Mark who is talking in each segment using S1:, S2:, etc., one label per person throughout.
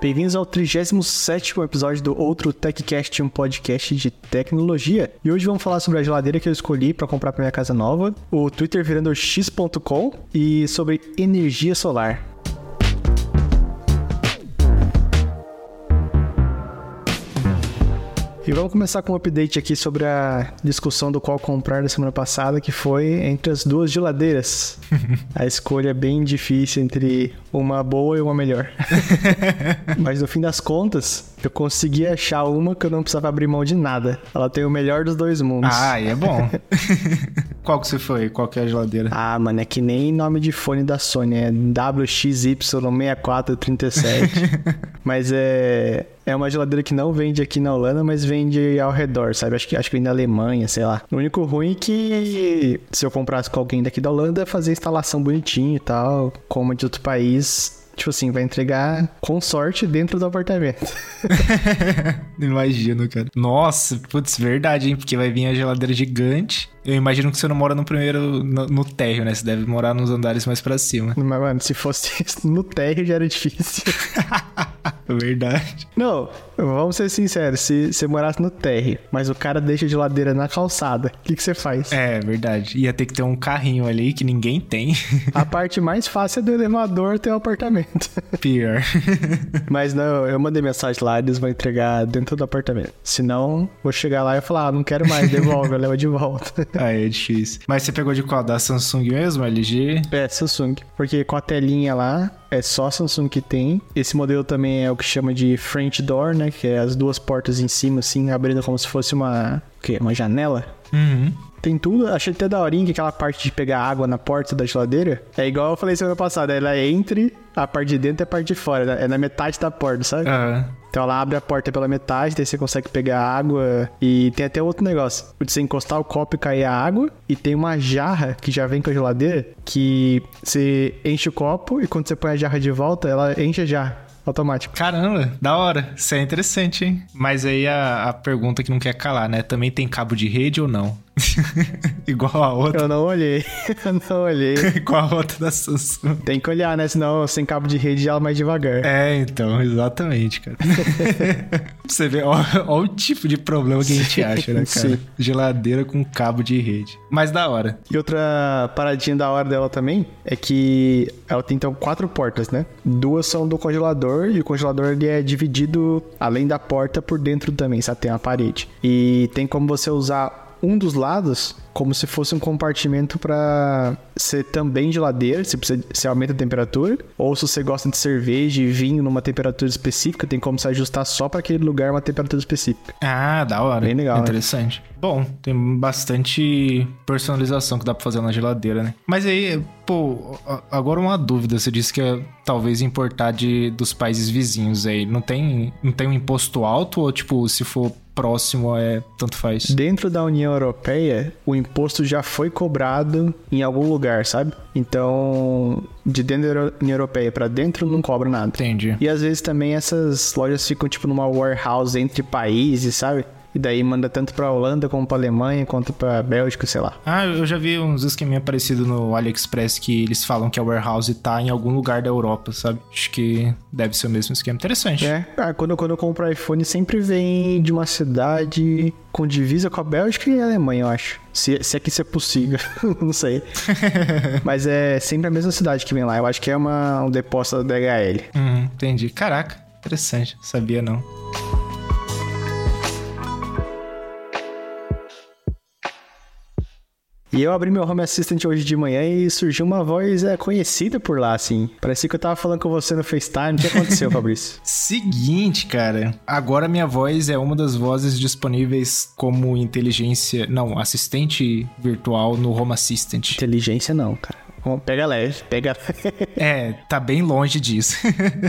S1: Bem-vindos ao 37 episódio do Outro TechCast, um podcast de tecnologia. E hoje vamos falar sobre a geladeira que eu escolhi para comprar para minha casa nova, o Twitter virando x.com e sobre energia solar. E vamos começar com um update aqui sobre a discussão do qual comprar da semana passada, que foi entre as duas geladeiras. a escolha é bem difícil entre uma boa e uma melhor. Mas no fim das contas, eu consegui achar uma que eu não precisava abrir mão de nada. Ela tem o melhor dos dois mundos.
S2: Ah, e é bom. Qual que você foi? Qual que é a geladeira?
S1: Ah, mano, é que nem nome de fone da Sony, é WXY6437. mas é é uma geladeira que não vende aqui na Holanda, mas vende ao redor, sabe? Acho que, acho que vem da Alemanha, sei lá. O único ruim é que se eu comprasse com alguém daqui da Holanda, fazer instalação bonitinho e tal, como de outro país, Tipo assim, vai entregar com sorte dentro do apartamento.
S2: Imagino, cara. Nossa, putz, verdade, hein? Porque vai vir a geladeira gigante. Eu imagino que você não mora no primeiro, no, no térreo, né? Você deve morar nos andares mais pra cima.
S1: Mas, mano, se fosse no térreo já era difícil.
S2: Verdade.
S1: Não, vamos ser sinceros. Se você morasse no térreo, mas o cara deixa a geladeira na calçada, o que, que você faz?
S2: É, verdade. Ia ter que ter um carrinho ali que ninguém tem.
S1: a parte mais fácil é do elevador ter o um apartamento.
S2: Pior.
S1: mas não, eu mandei mensagem lá, eles vão entregar dentro do apartamento. Senão, vou chegar lá e falar, ah, não quero mais, devolve, leva de volta.
S2: Ah, é difícil. Mas você pegou de qual? Da Samsung mesmo, LG?
S1: É, Samsung. Porque com a telinha lá, é só Samsung que tem. Esse modelo também é o que chama de French Door, né? Que é as duas portas em cima, assim, abrindo como se fosse uma. O quê? Uma janela?
S2: Uhum.
S1: Tem tudo. Achei até daorinha que aquela parte de pegar água na porta da geladeira. É igual eu falei semana passada. Ela é entre a parte de dentro e a parte de fora. Né? É na metade da porta, sabe?
S2: Uhum.
S1: Então ela abre a porta pela metade, daí você consegue pegar água. E tem até outro negócio. De você encostar o copo e cair a água. E tem uma jarra que já vem com a geladeira. Que você enche o copo e quando você põe a jarra de volta, ela enche a jarra automático.
S2: Caramba, da hora. Isso é interessante, hein? Mas aí a, a pergunta que não quer calar, né? Também tem cabo de rede ou não? Igual a outra.
S1: Eu não olhei. Eu não olhei.
S2: Igual a outra da Samsung.
S1: Tem que olhar, né? Senão sem cabo de rede ela mais devagar.
S2: É, então, exatamente, cara. Você vê, ó, ó, o tipo de problema que a gente acha, né, cara? Sim. Geladeira com cabo de rede. Mas da hora.
S1: E outra paradinha da hora dela também é que ela tem então quatro portas, né? Duas são do congelador e o congelador ele é dividido além da porta por dentro também, sabe? Tem a parede. E tem como você usar um dos lados como se fosse um compartimento para ser também geladeira, se você, se aumenta a temperatura, ou se você gosta de cerveja e vinho numa temperatura específica, tem como se ajustar só para aquele lugar uma temperatura específica.
S2: Ah, da hora.
S1: Bem legal. Né?
S2: Interessante. Né? Bom, tem bastante personalização que dá pra fazer na geladeira, né? Mas aí, pô, agora uma dúvida. Você disse que é talvez importar de, dos países vizinhos aí. Não tem, não tem um imposto alto ou, tipo, se for próximo é tanto faz?
S1: Dentro da União Europeia, o imposto já foi cobrado em algum lugar, sabe? Então, de dentro da União Europeia para dentro não cobra nada.
S2: Entendi.
S1: E às vezes também essas lojas ficam tipo numa warehouse entre países, sabe? E daí manda tanto pra Holanda como pra Alemanha, quanto pra Bélgica, sei lá.
S2: Ah, eu já vi uns esqueminha parecido no AliExpress que eles falam que a warehouse tá em algum lugar da Europa, sabe? Acho que deve ser o mesmo esquema. Interessante.
S1: É, ah, quando, quando eu compro iPhone sempre vem de uma cidade com divisa com a Bélgica e a Alemanha, eu acho. Se, se é que isso é possível, não sei. Mas é sempre a mesma cidade que vem lá. Eu acho que é uma, um depósito da DHL.
S2: Uhum, entendi. Caraca, interessante. Sabia não.
S1: E eu abri meu Home Assistant hoje de manhã e surgiu uma voz é, conhecida por lá, assim. Parecia que eu tava falando com você no FaceTime. O que aconteceu, Fabrício?
S2: Seguinte, cara. Agora minha voz é uma das vozes disponíveis como inteligência... Não, assistente virtual no Home Assistant.
S1: Inteligência não, cara. Pega leve, pega.
S2: é, tá bem longe disso.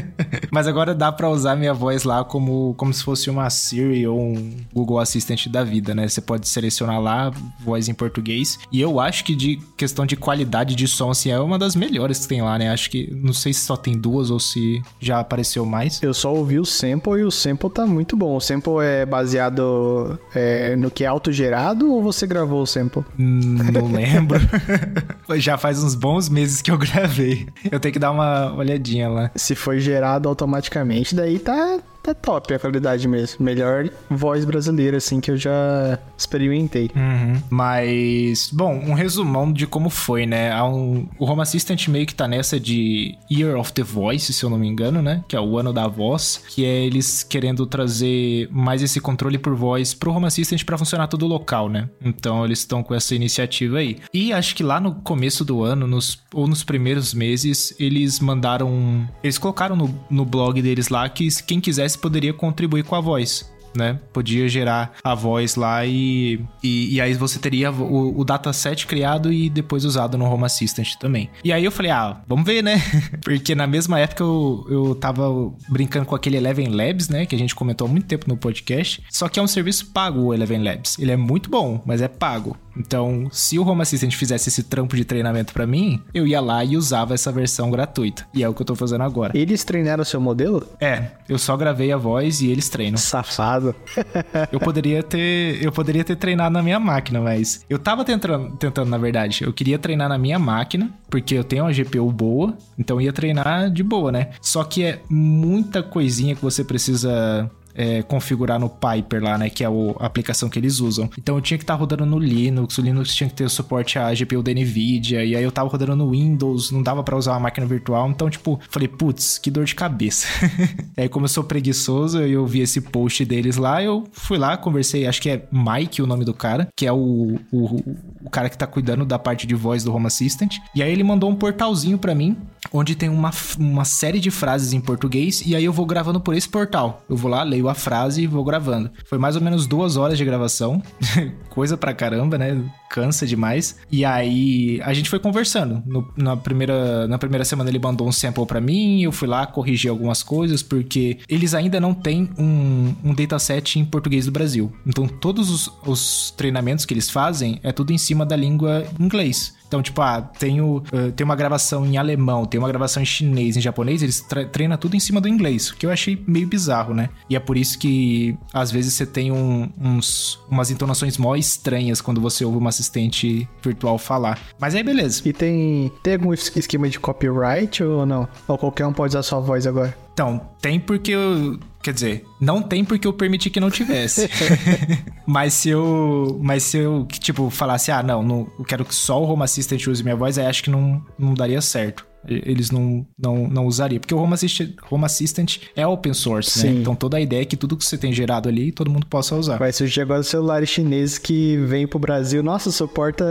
S2: Mas agora dá para usar minha voz lá como, como se fosse uma Siri ou um Google Assistant da vida, né? Você pode selecionar lá voz em português. E eu acho que de questão de qualidade de som, assim, é uma das melhores que tem lá, né? Acho que não sei se só tem duas ou se já apareceu mais.
S1: Eu só ouvi o sample e o sample tá muito bom. O sample é baseado é, no que é autogerado ou você gravou o sample?
S2: Hum, não lembro. já faz uns bons bons meses que eu gravei. Eu tenho que dar uma olhadinha lá.
S1: Se foi gerado automaticamente, daí tá, tá top a qualidade mesmo. Melhor voz brasileira, assim, que eu já experimentei.
S2: Uhum. Mas, bom, um resumão de como foi, né? Um, o Home Assistant meio que tá nessa de Year of the Voice, se eu não me engano, né? Que é o ano da voz, que é eles querendo trazer mais esse controle por voz pro Home Assistant para funcionar todo local, né? Então eles estão com essa iniciativa aí. E acho que lá no começo do ano, nos, ou nos primeiros meses, eles mandaram. Eles colocaram no, no blog deles lá que quem quisesse poderia contribuir com a voz né? Podia gerar a voz lá e, e, e aí você teria o, o, dataset criado e depois usado no Home Assistant também. E aí eu falei, ah, vamos ver, né? Porque na mesma época eu, eu tava brincando com aquele Eleven Labs, né? Que a gente comentou há muito tempo no podcast. Só que é um serviço pago o Eleven Labs. Ele é muito bom, mas é pago. Então, se o Home Assistant fizesse esse trampo de treinamento para mim, eu ia lá e usava essa versão gratuita. E é o que eu tô fazendo agora.
S1: Eles treinaram o seu modelo?
S2: É, eu só gravei a voz e eles treinam.
S1: Safado.
S2: eu poderia ter, eu poderia ter treinado na minha máquina, mas eu tava tentando, tentando na verdade. Eu queria treinar na minha máquina, porque eu tenho uma GPU boa, então ia treinar de boa, né? Só que é muita coisinha que você precisa é, configurar no Piper lá, né? Que é o, a aplicação que eles usam. Então eu tinha que estar tá rodando no Linux, o Linux tinha que ter o suporte à GPU da NVIDIA, e aí eu tava rodando no Windows, não dava para usar uma máquina virtual, então, tipo, falei, putz, que dor de cabeça. aí, como eu sou preguiçoso, eu vi esse post deles lá, eu fui lá, conversei, acho que é Mike o nome do cara, que é o, o, o cara que tá cuidando da parte de voz do Home Assistant. E aí ele mandou um portalzinho para mim, onde tem uma, uma série de frases em português, e aí eu vou gravando por esse portal. Eu vou lá, leio a frase e vou gravando. Foi mais ou menos duas horas de gravação, coisa pra caramba, né? Cansa demais. E aí a gente foi conversando. No, na, primeira, na primeira semana ele mandou um sample para mim, eu fui lá corrigir algumas coisas, porque eles ainda não têm um, um dataset em português do Brasil. Então todos os, os treinamentos que eles fazem é tudo em cima da língua inglês. Então, tipo, ah, tenho, uh, tem uma gravação em alemão, tem uma gravação em chinês, em japonês, eles treinam tudo em cima do inglês, o que eu achei meio bizarro, né? E é por isso que às vezes você tem um, uns, umas entonações mó estranhas quando você ouve uma assistente virtual falar. Mas aí, beleza.
S1: E tem, tem algum esquema de copyright ou não? Ou qualquer um pode usar sua voz agora?
S2: Então, tem porque eu. Quer dizer, não tem porque eu permiti que não tivesse. mas se eu. Mas se eu, tipo, falasse, ah, não, não eu quero que só o Home Assistant use minha voz, aí acho que não, não daria certo. Eles não, não, não usariam. Porque o Home Assistant, Home Assistant é open source, né? Sim. né? Então toda a ideia é que tudo que você tem gerado ali, todo mundo possa usar.
S1: Vai surgir agora celulares chineses que vêm pro Brasil. Nossa, suporta.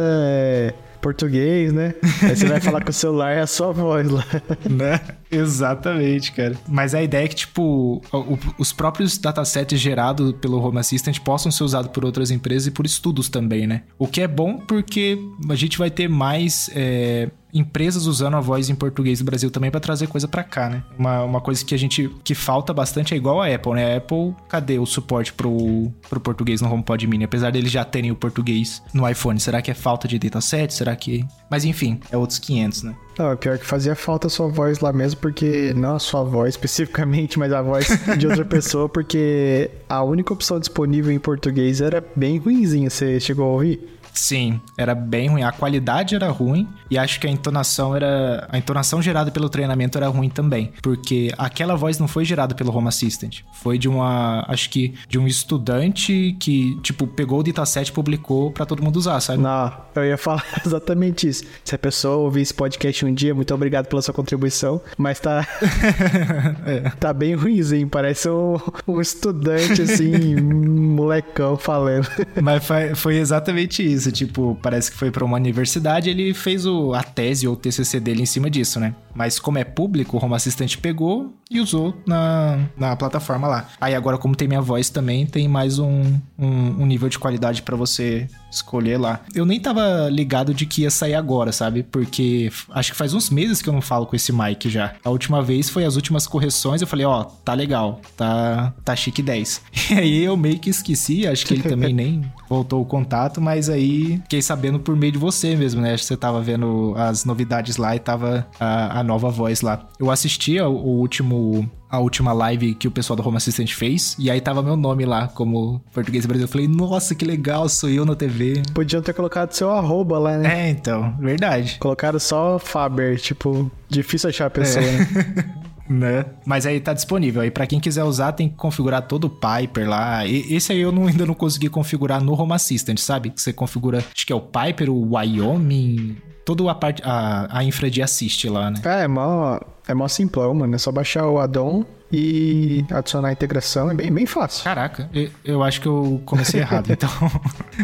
S1: Português, né? Aí você vai falar com o celular é a sua voz lá.
S2: Né? Exatamente, cara. Mas a ideia é que, tipo, os próprios datasets gerados pelo Home Assistant possam ser usados por outras empresas e por estudos também, né? O que é bom porque a gente vai ter mais. É empresas usando a voz em português do Brasil também para trazer coisa para cá, né? Uma, uma coisa que a gente que falta bastante é igual a Apple, né? A Apple, cadê o suporte pro, pro português no HomePod Mini? Apesar deles já terem o português no iPhone, será que é falta de dataset? Será que... Mas enfim, é outros 500, né?
S1: Não, é pior que fazia falta a sua voz lá mesmo, porque não a sua voz especificamente, mas a voz de outra pessoa, porque a única opção disponível em português era bem ruimzinha. Você chegou a ouvir?
S2: Sim, era bem ruim. A qualidade era ruim e acho que a entonação era. A entonação gerada pelo treinamento era ruim também. Porque aquela voz não foi gerada pelo Home Assistant. Foi de uma. Acho que de um estudante que, tipo, pegou o dataset e publicou para todo mundo usar, sabe?
S1: Não, eu ia falar exatamente isso. Se a pessoa ouvir esse podcast um dia, muito obrigado pela sua contribuição. Mas tá. é. Tá bem ruimzinho. Parece um, um estudante, assim, molecão falando.
S2: Mas foi, foi exatamente isso tipo, parece que foi para uma universidade, ele fez o, a tese ou o TCC dele em cima disso, né? Mas como é público, o Home Assistant pegou e usou na, na plataforma lá. Aí agora, como tem minha voz também, tem mais um, um, um nível de qualidade para você escolher lá. Eu nem tava ligado de que ia sair agora, sabe? Porque acho que faz uns meses que eu não falo com esse Mike já. A última vez foi as últimas correções, eu falei, ó, oh, tá legal, tá, tá chique 10. E aí eu meio que esqueci, acho que ele também nem voltou o contato, mas aí fiquei sabendo por meio de você mesmo, né? Acho que você tava vendo as novidades lá e tava a, a nova voz lá. Eu assisti o, o último a última live que o pessoal do Home Assistant fez, e aí tava meu nome lá como português Brasil. Eu falei, nossa, que legal, sou eu na TV.
S1: Podiam ter colocado seu arroba lá,
S2: né? É, então, verdade.
S1: Colocaram só Faber, tipo, difícil achar a pessoa, é. né?
S2: né? Mas aí tá disponível. Aí para quem quiser usar, tem que configurar todo o Piper lá. E, esse aí eu não, ainda não consegui configurar no Home Assistant, sabe? Que você configura, acho que é o Piper, o Wyoming, toda a parte, a, a infra de assist lá, né?
S1: É, é mó, é mó simplão, mano. É só baixar o addon e adicionar a integração. É bem, bem fácil.
S2: Caraca, eu, eu acho que eu comecei errado, então.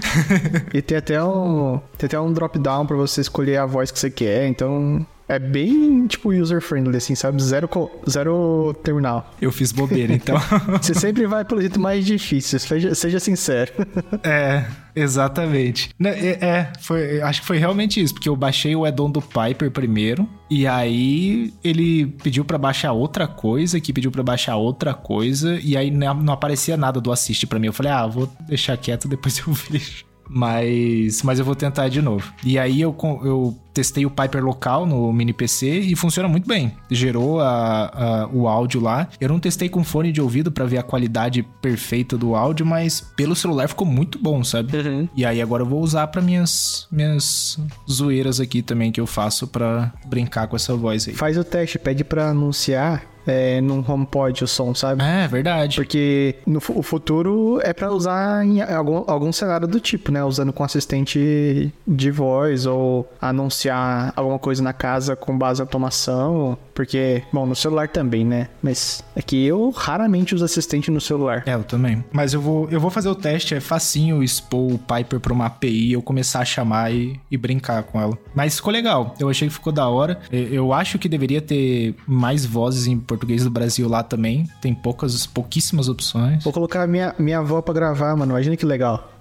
S1: e tem até um, tem até um drop-down pra você escolher a voz que você quer, então é bem, tipo, user-friendly, assim, sabe? Zero, zero terminal.
S2: Eu fiz bobeira, então.
S1: Você sempre vai pelo jeito mais difícil, seja, seja sincero.
S2: É, exatamente. É, é, foi, acho que foi realmente isso, porque eu baixei o addon do Piper primeiro, e aí ele pediu para baixar outra coisa, que pediu para baixar outra coisa, e aí não aparecia nada do assist para mim. Eu falei, ah, vou deixar quieto, depois eu vejo. Mas, mas eu vou tentar de novo. E aí eu, eu testei o Piper local no mini PC e funciona muito bem. Gerou a, a, o áudio lá. Eu não testei com fone de ouvido para ver a qualidade perfeita do áudio, mas pelo celular ficou muito bom, sabe? Uhum. E aí agora eu vou usar para minhas minhas zoeiras aqui também que eu faço para brincar com essa voz aí.
S1: Faz o teste, pede para anunciar é, num HomePod o som, sabe?
S2: É, verdade.
S1: Porque no o futuro é para usar em algum, algum cenário do tipo, né? Usando com assistente de voz ou anunciar alguma coisa na casa com base em automação. Porque, bom, no celular também, né? Mas é que eu raramente uso assistente no celular.
S2: É, eu também. Mas eu vou, eu vou fazer o teste, é facinho expor o Piper pra uma API e eu começar a chamar e, e brincar com ela. Mas ficou legal. Eu achei que ficou da hora. Eu acho que deveria ter mais vozes em português do Brasil lá também. Tem poucas, pouquíssimas opções.
S1: Vou colocar minha, minha avó pra gravar, mano. Imagina que legal.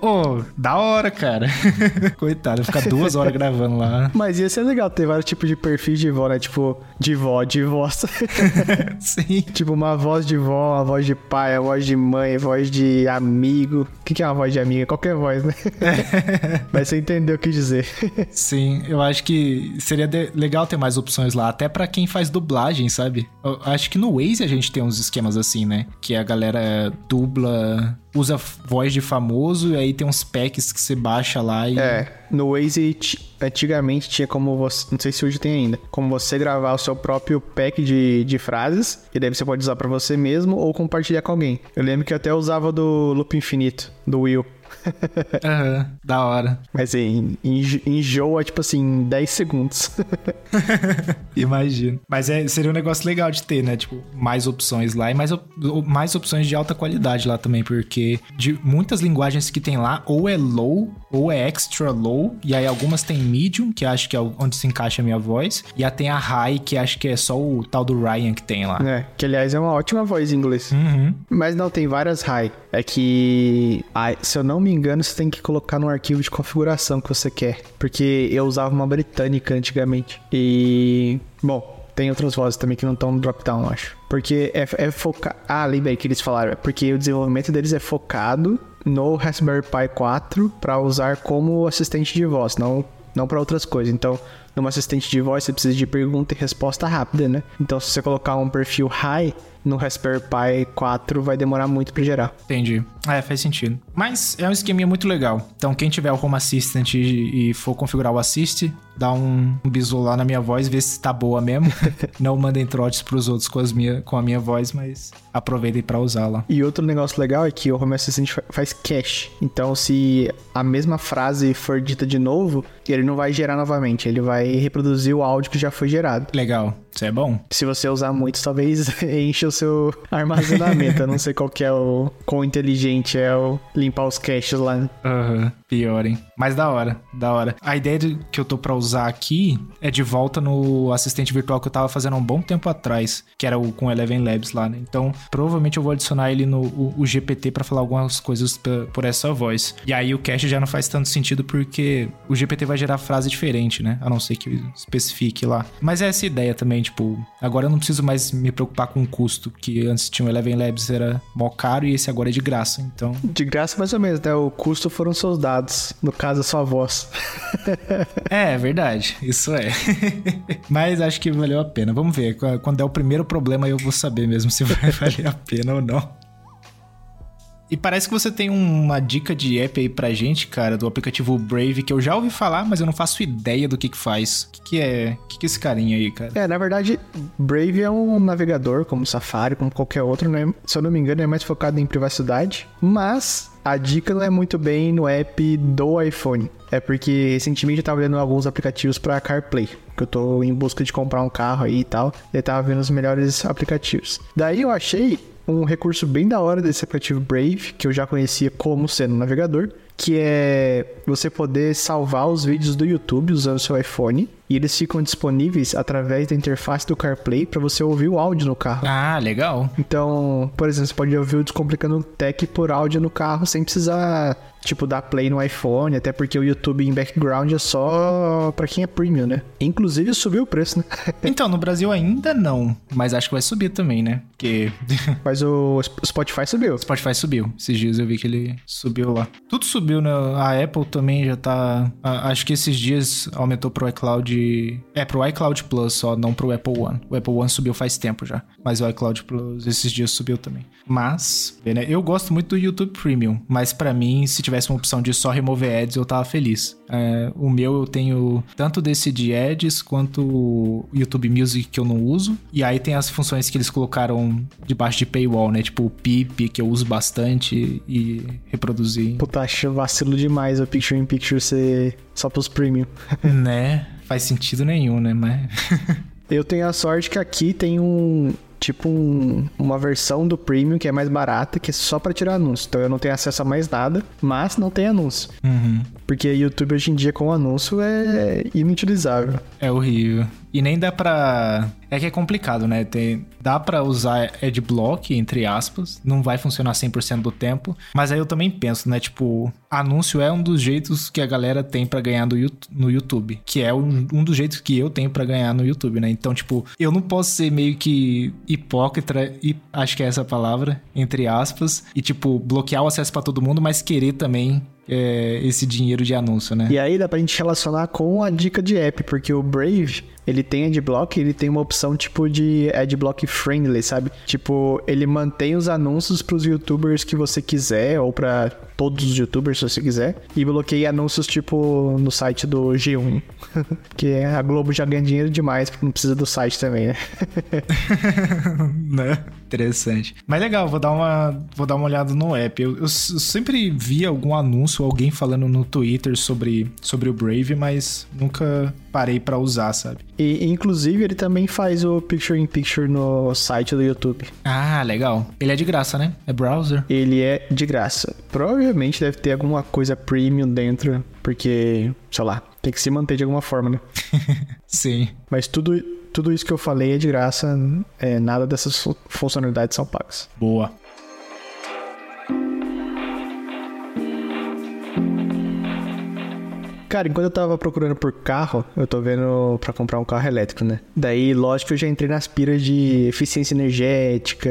S2: Ô, oh, da hora, cara. Coitado, ficar duas horas gravando lá.
S1: Mas ia ser legal ter vários tipos de perfis de vó, né? Tipo, de vó, de voz. Sim. Tipo, uma voz de vó, uma voz de pai, uma voz de mãe, voz de amigo. O que, que é uma voz de amiga? Qualquer voz, né? Mas você entendeu o que dizer.
S2: Sim, eu acho que seria legal ter mais opções lá, até para quem faz dublagem, sabe? Eu acho que no Waze a gente tem uns esquemas assim, né? Que a galera dubla usa voz de famoso e aí tem uns packs que você baixa lá e.
S1: É, no Waze antigamente tinha como você. Não sei se hoje tem ainda. Como você gravar o seu próprio pack de, de frases. E daí você pode usar para você mesmo ou compartilhar com alguém. Eu lembro que eu até usava do Loop Infinito, do Will.
S2: Aham, uhum, da hora.
S1: Mas assim, enjoa, tipo assim, 10 segundos.
S2: Imagino. Mas é, seria um negócio legal de ter, né? Tipo, mais opções lá e mais, mais opções de alta qualidade lá também, porque de muitas linguagens que tem lá, ou é low, ou é extra low, e aí algumas tem medium, que acho que é onde se encaixa a minha voz, e a tem a high, que acho que é só o tal do Ryan que tem lá.
S1: É, que aliás é uma ótima voz em inglês.
S2: Uhum.
S1: Mas não, tem várias high. É que, se eu não me engano, você tem que colocar no arquivo de configuração que você quer. Porque eu usava uma britânica antigamente. E. Bom, tem outras vozes também que não estão no drop-down, acho. Porque é, é focado. Ah, lembrei que eles falaram. É porque o desenvolvimento deles é focado no Raspberry Pi 4 para usar como assistente de voz, não, não para outras coisas. Então, numa assistente de voz, você precisa de pergunta e resposta rápida, né? Então, se você colocar um perfil high, no Raspberry Pi 4 vai demorar muito para gerar.
S2: Entendi. É, faz sentido. Mas é um esqueminha muito legal. Então, quem tiver o Home Assistant e, e for configurar o Assist, dá um, um bisu lá na minha voz, vê se tá boa mesmo. Não mandem trotes pros outros com, as minha, com a minha voz, mas aproveitem para usá-la.
S1: E outro negócio legal é que o Home Assistant faz cache. Então, se a mesma frase for dita de novo, ele não vai gerar novamente, ele vai reproduzir o áudio que já foi gerado.
S2: Legal. Isso é bom.
S1: Se você usar muito, talvez enche o seu armazenamento. Eu não sei qual que é o quão inteligente é o limpar os caches lá.
S2: Uhum. Pior, hein? Mas da hora, da hora. A ideia de, que eu tô pra usar aqui é de volta no assistente virtual que eu tava fazendo há um bom tempo atrás, que era o com Eleven Labs lá, né? Então, provavelmente eu vou adicionar ele no o, o GPT para falar algumas coisas por essa voz. E aí o cache já não faz tanto sentido porque o GPT vai gerar frase diferente, né? A não ser que especifique lá. Mas é essa ideia também, tipo, agora eu não preciso mais me preocupar com o custo, que antes tinha o Eleven Labs era mó caro e esse agora é de graça, então...
S1: De graça mais ou menos, né? O custo foram seus dados, no caso a sua voz.
S2: é, é verdade, isso é. Mas acho que valeu a pena. Vamos ver, quando é o primeiro problema eu vou saber mesmo se vai valer a pena ou não. E parece que você tem uma dica de app aí pra gente, cara, do aplicativo Brave, que eu já ouvi falar, mas eu não faço ideia do que que faz. O que, que é? O que, que é esse carinha aí, cara?
S1: É, na verdade, Brave é um navegador, como Safari, como qualquer outro, né? Se eu não me engano, é mais focado em privacidade. Mas a dica não é muito bem no app do iPhone. É porque recentemente eu tava vendo alguns aplicativos para CarPlay, que eu tô em busca de comprar um carro aí e tal, e eu tava vendo os melhores aplicativos. Daí eu achei um recurso bem da hora desse aplicativo Brave, que eu já conhecia como sendo navegador, que é você poder salvar os vídeos do YouTube usando seu iPhone e eles ficam disponíveis através da interface do CarPlay para você ouvir o áudio no carro.
S2: Ah, legal.
S1: Então, por exemplo, você pode ouvir o Descomplicando Tech por áudio no carro sem precisar tipo, dar play no iPhone, até porque o YouTube em background é só pra quem é premium, né? Inclusive subiu o preço, né?
S2: então, no Brasil ainda não, mas acho que vai subir também, né? Porque...
S1: mas o Spotify subiu. O
S2: Spotify subiu. Esses dias eu vi que ele subiu lá. Tudo subiu, né? A Apple também já tá... Acho que esses dias aumentou pro iCloud... É, pro iCloud Plus só, não pro Apple One. O Apple One subiu faz tempo já, mas o iCloud Plus esses dias subiu também. Mas, né? Eu gosto muito do YouTube Premium, mas para mim, se tiver tivesse uma opção de só remover ads, eu tava feliz. É, o meu eu tenho tanto desse de ads quanto o YouTube Music que eu não uso. E aí tem as funções que eles colocaram debaixo de paywall, né? Tipo o PIP, que eu uso bastante e reproduzir.
S1: Puta, acho vacilo demais o Picture in Picture ser só pros premium.
S2: né? Faz sentido nenhum, né? Mas.
S1: eu tenho a sorte que aqui tem um, tipo um, uma versão do Premium que é mais barata, que é só para tirar anúncio. Então eu não tenho acesso a mais nada, mas não tem anúncio.
S2: Uhum.
S1: Porque YouTube hoje em dia com anúncio é inutilizável.
S2: É horrível. E nem dá pra. É que é complicado, né? Tem... Dá pra usar adblock, entre aspas. Não vai funcionar 100% do tempo. Mas aí eu também penso, né? Tipo, anúncio é um dos jeitos que a galera tem para ganhar no YouTube. Que é um, dos jeitos que eu tenho para ganhar no YouTube, né? Então, tipo, eu não posso ser meio que hipócrita, acho que é essa palavra, entre aspas, e, tipo, bloquear o acesso para todo mundo, mas querer também é, esse dinheiro de anúncio, né?
S1: E aí dá pra gente relacionar com a dica de app, porque o Brave, ele tem adblock, ele tem uma opção tipo de adblock friendly, sabe? Tipo, ele mantém os anúncios pros youtubers que você quiser, ou para todos os youtubers se você quiser, e bloqueia anúncios tipo no site do G1. porque a Globo já ganha dinheiro demais, porque não precisa do site também, né?
S2: né? Interessante. Mas legal, vou dar uma, vou dar uma olhada no app. Eu, eu, eu sempre vi algum anúncio, alguém falando no Twitter sobre, sobre o Brave, mas nunca parei para usar, sabe?
S1: E inclusive ele também faz o Picture in Picture no site do YouTube.
S2: Ah, legal. Ele é de graça, né? É browser?
S1: Ele é de graça. Provavelmente deve ter alguma coisa premium dentro, porque, sei lá, tem que se manter de alguma forma, né?
S2: Sim.
S1: Mas tudo tudo isso que eu falei é de graça, é, nada dessas funcionalidades são pagas.
S2: Boa.
S1: Cara, enquanto eu tava procurando por carro, eu tô vendo para comprar um carro elétrico, né? Daí, lógico que eu já entrei nas piras de eficiência energética,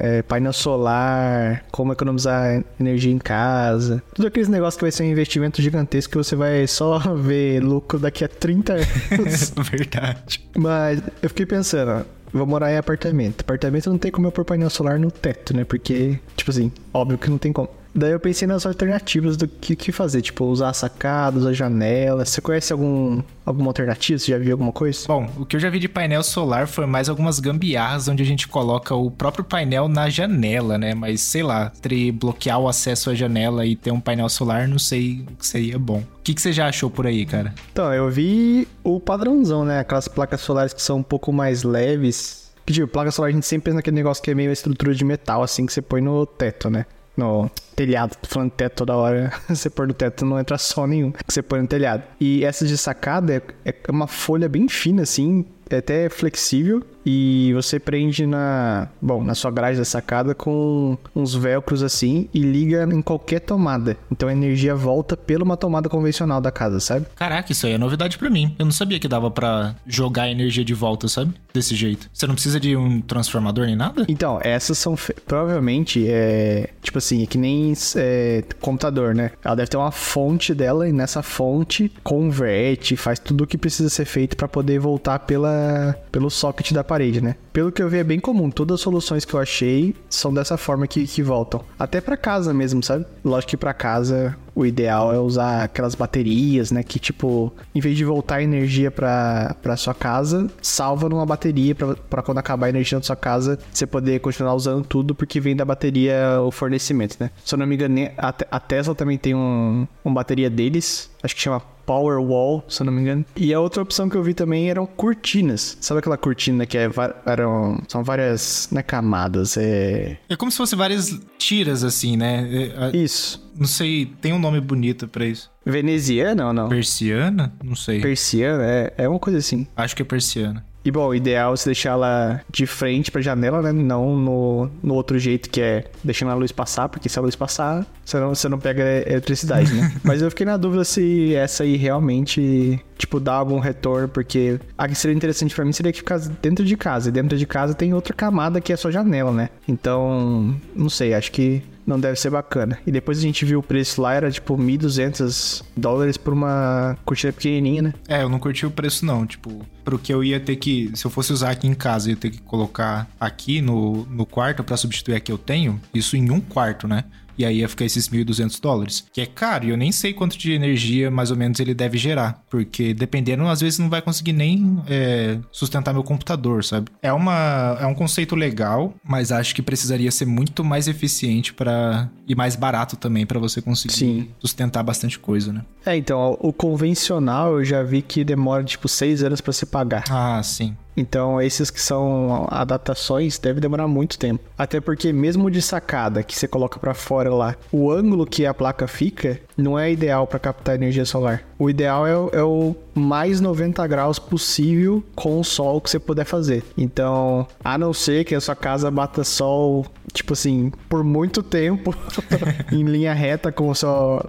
S1: é, painel solar, como economizar energia em casa. Tudo aqueles negócios que vai ser um investimento gigantesco que você vai só ver lucro daqui a 30 anos.
S2: Verdade.
S1: Mas eu fiquei pensando, vou morar em apartamento. Apartamento não tem como eu pôr painel solar no teto, né? Porque, tipo assim, óbvio que não tem como. Daí eu pensei nas alternativas do que, que fazer, tipo, usar a sacada, usar a janela. Você conhece algum, alguma alternativa? Você já viu alguma coisa?
S2: Bom, o que eu já vi de painel solar foi mais algumas gambiarras onde a gente coloca o próprio painel na janela, né? Mas sei lá, entre bloquear o acesso à janela e ter um painel solar, não sei o que seria bom. O que, que você já achou por aí, cara?
S1: Então, eu vi o padrãozão, né? Aquelas placas solares que são um pouco mais leves. Que, tipo, placa solar a gente sempre pensa naquele negócio que é meio estrutura de metal, assim, que você põe no teto, né? No telhado. Tô falando teto toda hora. você pôr no teto não entra sol nenhum que você põe no telhado. E essa de sacada é, é uma folha bem fina, assim, é até flexível e você prende na, bom, na sua grade da sacada com uns velcros assim e liga em qualquer tomada. Então a energia volta pela uma tomada convencional da casa, sabe?
S2: Caraca, isso aí é novidade para mim. Eu não sabia que dava para jogar a energia de volta, sabe? Desse jeito. Você não precisa de um transformador nem nada?
S1: Então, essas são provavelmente é tipo assim, é que nem é, computador, né? Ela deve ter uma fonte dela e nessa fonte converte, faz tudo o que precisa ser feito para poder voltar pela pelo socket da parede, né? Pelo que eu vi, é bem comum. Todas as soluções que eu achei são dessa forma que, que voltam. Até para casa mesmo, sabe? Lógico que para casa o ideal é usar aquelas baterias, né? Que tipo, em vez de voltar energia para pra sua casa, salva numa bateria para quando acabar a energia da sua casa, você poder continuar usando tudo, porque vem da bateria o fornecimento, né? Se eu não me engano, a, a Tesla também tem um, uma bateria deles, acho que chama Power Wall, se eu não me engano. E a outra opção que eu vi também eram cortinas. Sabe aquela cortina que é, eram, são várias né, camadas? É...
S2: é como se fosse várias tiras, assim, né?
S1: É, isso.
S2: Não sei, tem um nome bonito para isso.
S1: Veneziana ou não?
S2: Persiana? Não sei.
S1: Persiana, é, é uma coisa assim.
S2: Acho que é persiana.
S1: E bom, o ideal é você deixar ela de frente pra janela, né? Não no, no outro jeito que é deixando a luz passar, porque se a luz passar, você não, você não pega eletricidade, né? Mas eu fiquei na dúvida se essa aí realmente, tipo, dá algum retorno, porque a que seria interessante para mim seria que ficasse dentro de casa. E dentro de casa tem outra camada que é só janela, né? Então, não sei, acho que não deve ser bacana. E depois a gente viu o preço lá, era tipo 1.200 dólares por uma cortina pequenininha, né?
S2: É, eu não curti o preço não, tipo, pro que eu ia ter que, se eu fosse usar aqui em casa, eu ia ter que colocar aqui no, no quarto para substituir a que eu tenho, isso em um quarto, né? E aí ia ficar esses 1.200 dólares. Que é caro, e eu nem sei quanto de energia mais ou menos ele deve gerar. Porque dependendo, às vezes não vai conseguir nem é, sustentar meu computador, sabe? É, uma, é um conceito legal, mas acho que precisaria ser muito mais eficiente para e mais barato também para você conseguir Sim. sustentar bastante coisa, né?
S1: É, então, o convencional eu já vi que demora tipo seis anos para se pagar.
S2: Ah, sim.
S1: Então, esses que são adaptações deve demorar muito tempo. Até porque mesmo de sacada que você coloca para fora lá, o ângulo que a placa fica não é ideal para captar energia solar. O ideal é, é, o mais 90 graus possível com o sol que você puder fazer. Então, a não ser que a sua casa bata sol, tipo assim, por muito tempo em linha reta com só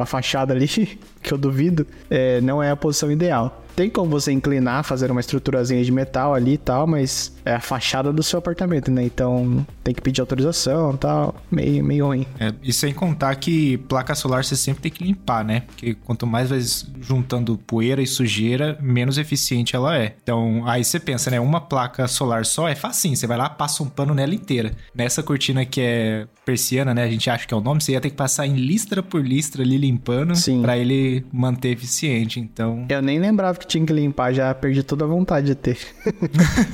S1: a fachada ali, que eu duvido, é, não é a posição ideal. Tem como você inclinar, fazer uma estruturazinha de metal ali e tal, mas é a fachada do seu apartamento, né? Então tem que pedir autorização e tal. Meio, meio ruim.
S2: É, e sem contar que placa solar você sempre tem que limpar, né? Porque quanto mais vai juntando poeira e sujeira, menos eficiente ela é. Então aí você pensa, né? Uma placa solar só é facinho. Você vai lá, passa um pano nela inteira. Nessa cortina que é persiana, né? A gente acha que é o nome, você ia ter que passar em listra por listra ali limpando para ele manter eficiente. Então.
S1: Eu nem lembrava que tinha que limpar, já perdi toda a vontade de ter.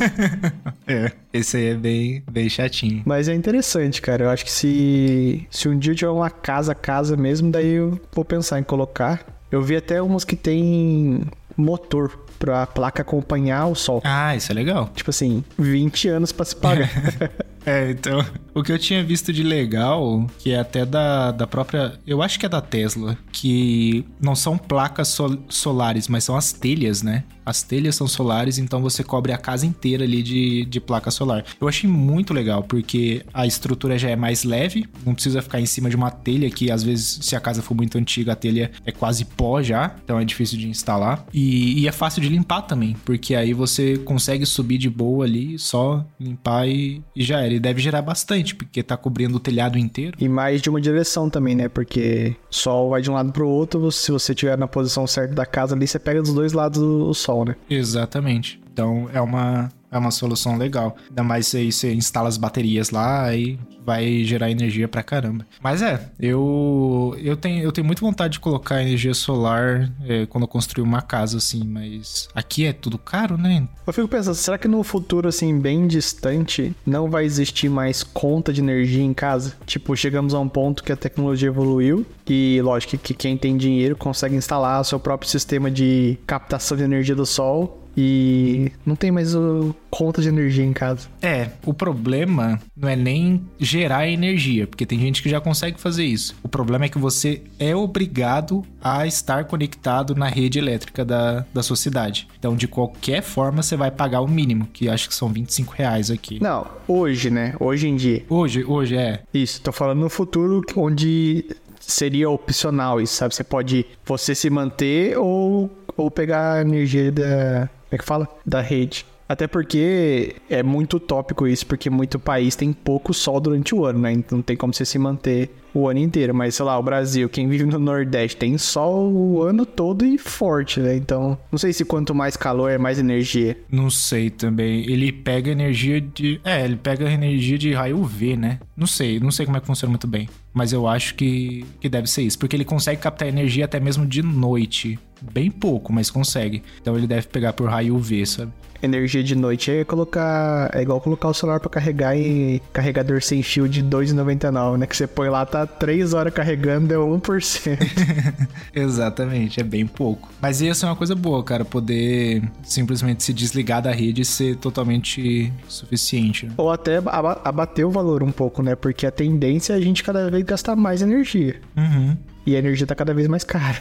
S2: é, esse aí é bem, bem chatinho.
S1: Mas é interessante, cara. Eu acho que se, se um dia eu tiver uma casa, casa mesmo, daí eu vou pensar em colocar. Eu vi até umas que tem motor pra placa acompanhar o sol.
S2: Ah, isso é legal.
S1: Tipo assim, 20 anos para se pagar.
S2: É, então. O que eu tinha visto de legal, que é até da, da própria. Eu acho que é da Tesla, que não são placas sol, solares, mas são as telhas, né? As telhas são solares, então você cobre a casa inteira ali de, de placa solar. Eu achei muito legal, porque a estrutura já é mais leve, não precisa ficar em cima de uma telha, que às vezes, se a casa for muito antiga, a telha é quase pó já, então é difícil de instalar. E, e é fácil de limpar também, porque aí você consegue subir de boa ali, só limpar e, e já era. E deve gerar bastante, porque tá cobrindo o telhado inteiro.
S1: E mais de uma direção também, né? Porque sol vai de um lado pro outro, se você estiver na posição certa da casa ali, você pega dos dois lados o sol, né?
S2: Exatamente. Então é uma, é uma solução legal. Ainda mais se você instala as baterias lá e vai gerar energia pra caramba. Mas é, eu eu tenho, eu tenho muita vontade de colocar energia solar é, quando eu construir uma casa, assim, mas aqui é tudo caro, né?
S1: Eu fico pensando, será que no futuro, assim, bem distante, não vai existir mais conta de energia em casa? Tipo, chegamos a um ponto que a tecnologia evoluiu e, lógico, que quem tem dinheiro consegue instalar seu próprio sistema de captação de energia do sol e não tem mais o conta de energia em casa.
S2: É, o problema não é nem gerar energia, porque tem gente que já consegue fazer isso. O problema é que você é obrigado a estar conectado na rede elétrica da, da sua cidade. Então, de qualquer forma, você vai pagar o mínimo, que acho que são 25 reais aqui.
S1: Não, hoje, né? Hoje em dia.
S2: Hoje, hoje é.
S1: Isso, tô falando no futuro onde seria opcional isso, sabe? Você pode você se manter ou, ou pegar a energia da. Como é que fala? Da rede. Até porque é muito utópico isso, porque muito país tem pouco sol durante o ano, né? Então não tem como você se manter o ano inteiro. Mas, sei lá, o Brasil, quem vive no Nordeste, tem sol o ano todo e forte, né? Então, não sei se quanto mais calor é mais energia.
S2: Não sei também. Ele pega energia de. É, ele pega energia de raio UV, né? Não sei, não sei como é que funciona muito bem. Mas eu acho que, que deve ser isso. Porque ele consegue captar energia até mesmo de noite. Bem pouco, mas consegue. Então ele deve pegar por raio UV, sabe?
S1: energia de noite é colocar. É igual colocar o celular para carregar em carregador sem fio de 2,99, né? Que você põe lá, tá 3 horas carregando, deu 1%.
S2: Exatamente, é bem pouco. Mas ia ser uma coisa boa, cara, poder simplesmente se desligar da rede e ser totalmente suficiente. Né?
S1: Ou até abater o valor um pouco, né? Porque a tendência é a gente cada vez gastar mais energia.
S2: Uhum.
S1: E a energia tá cada vez mais cara.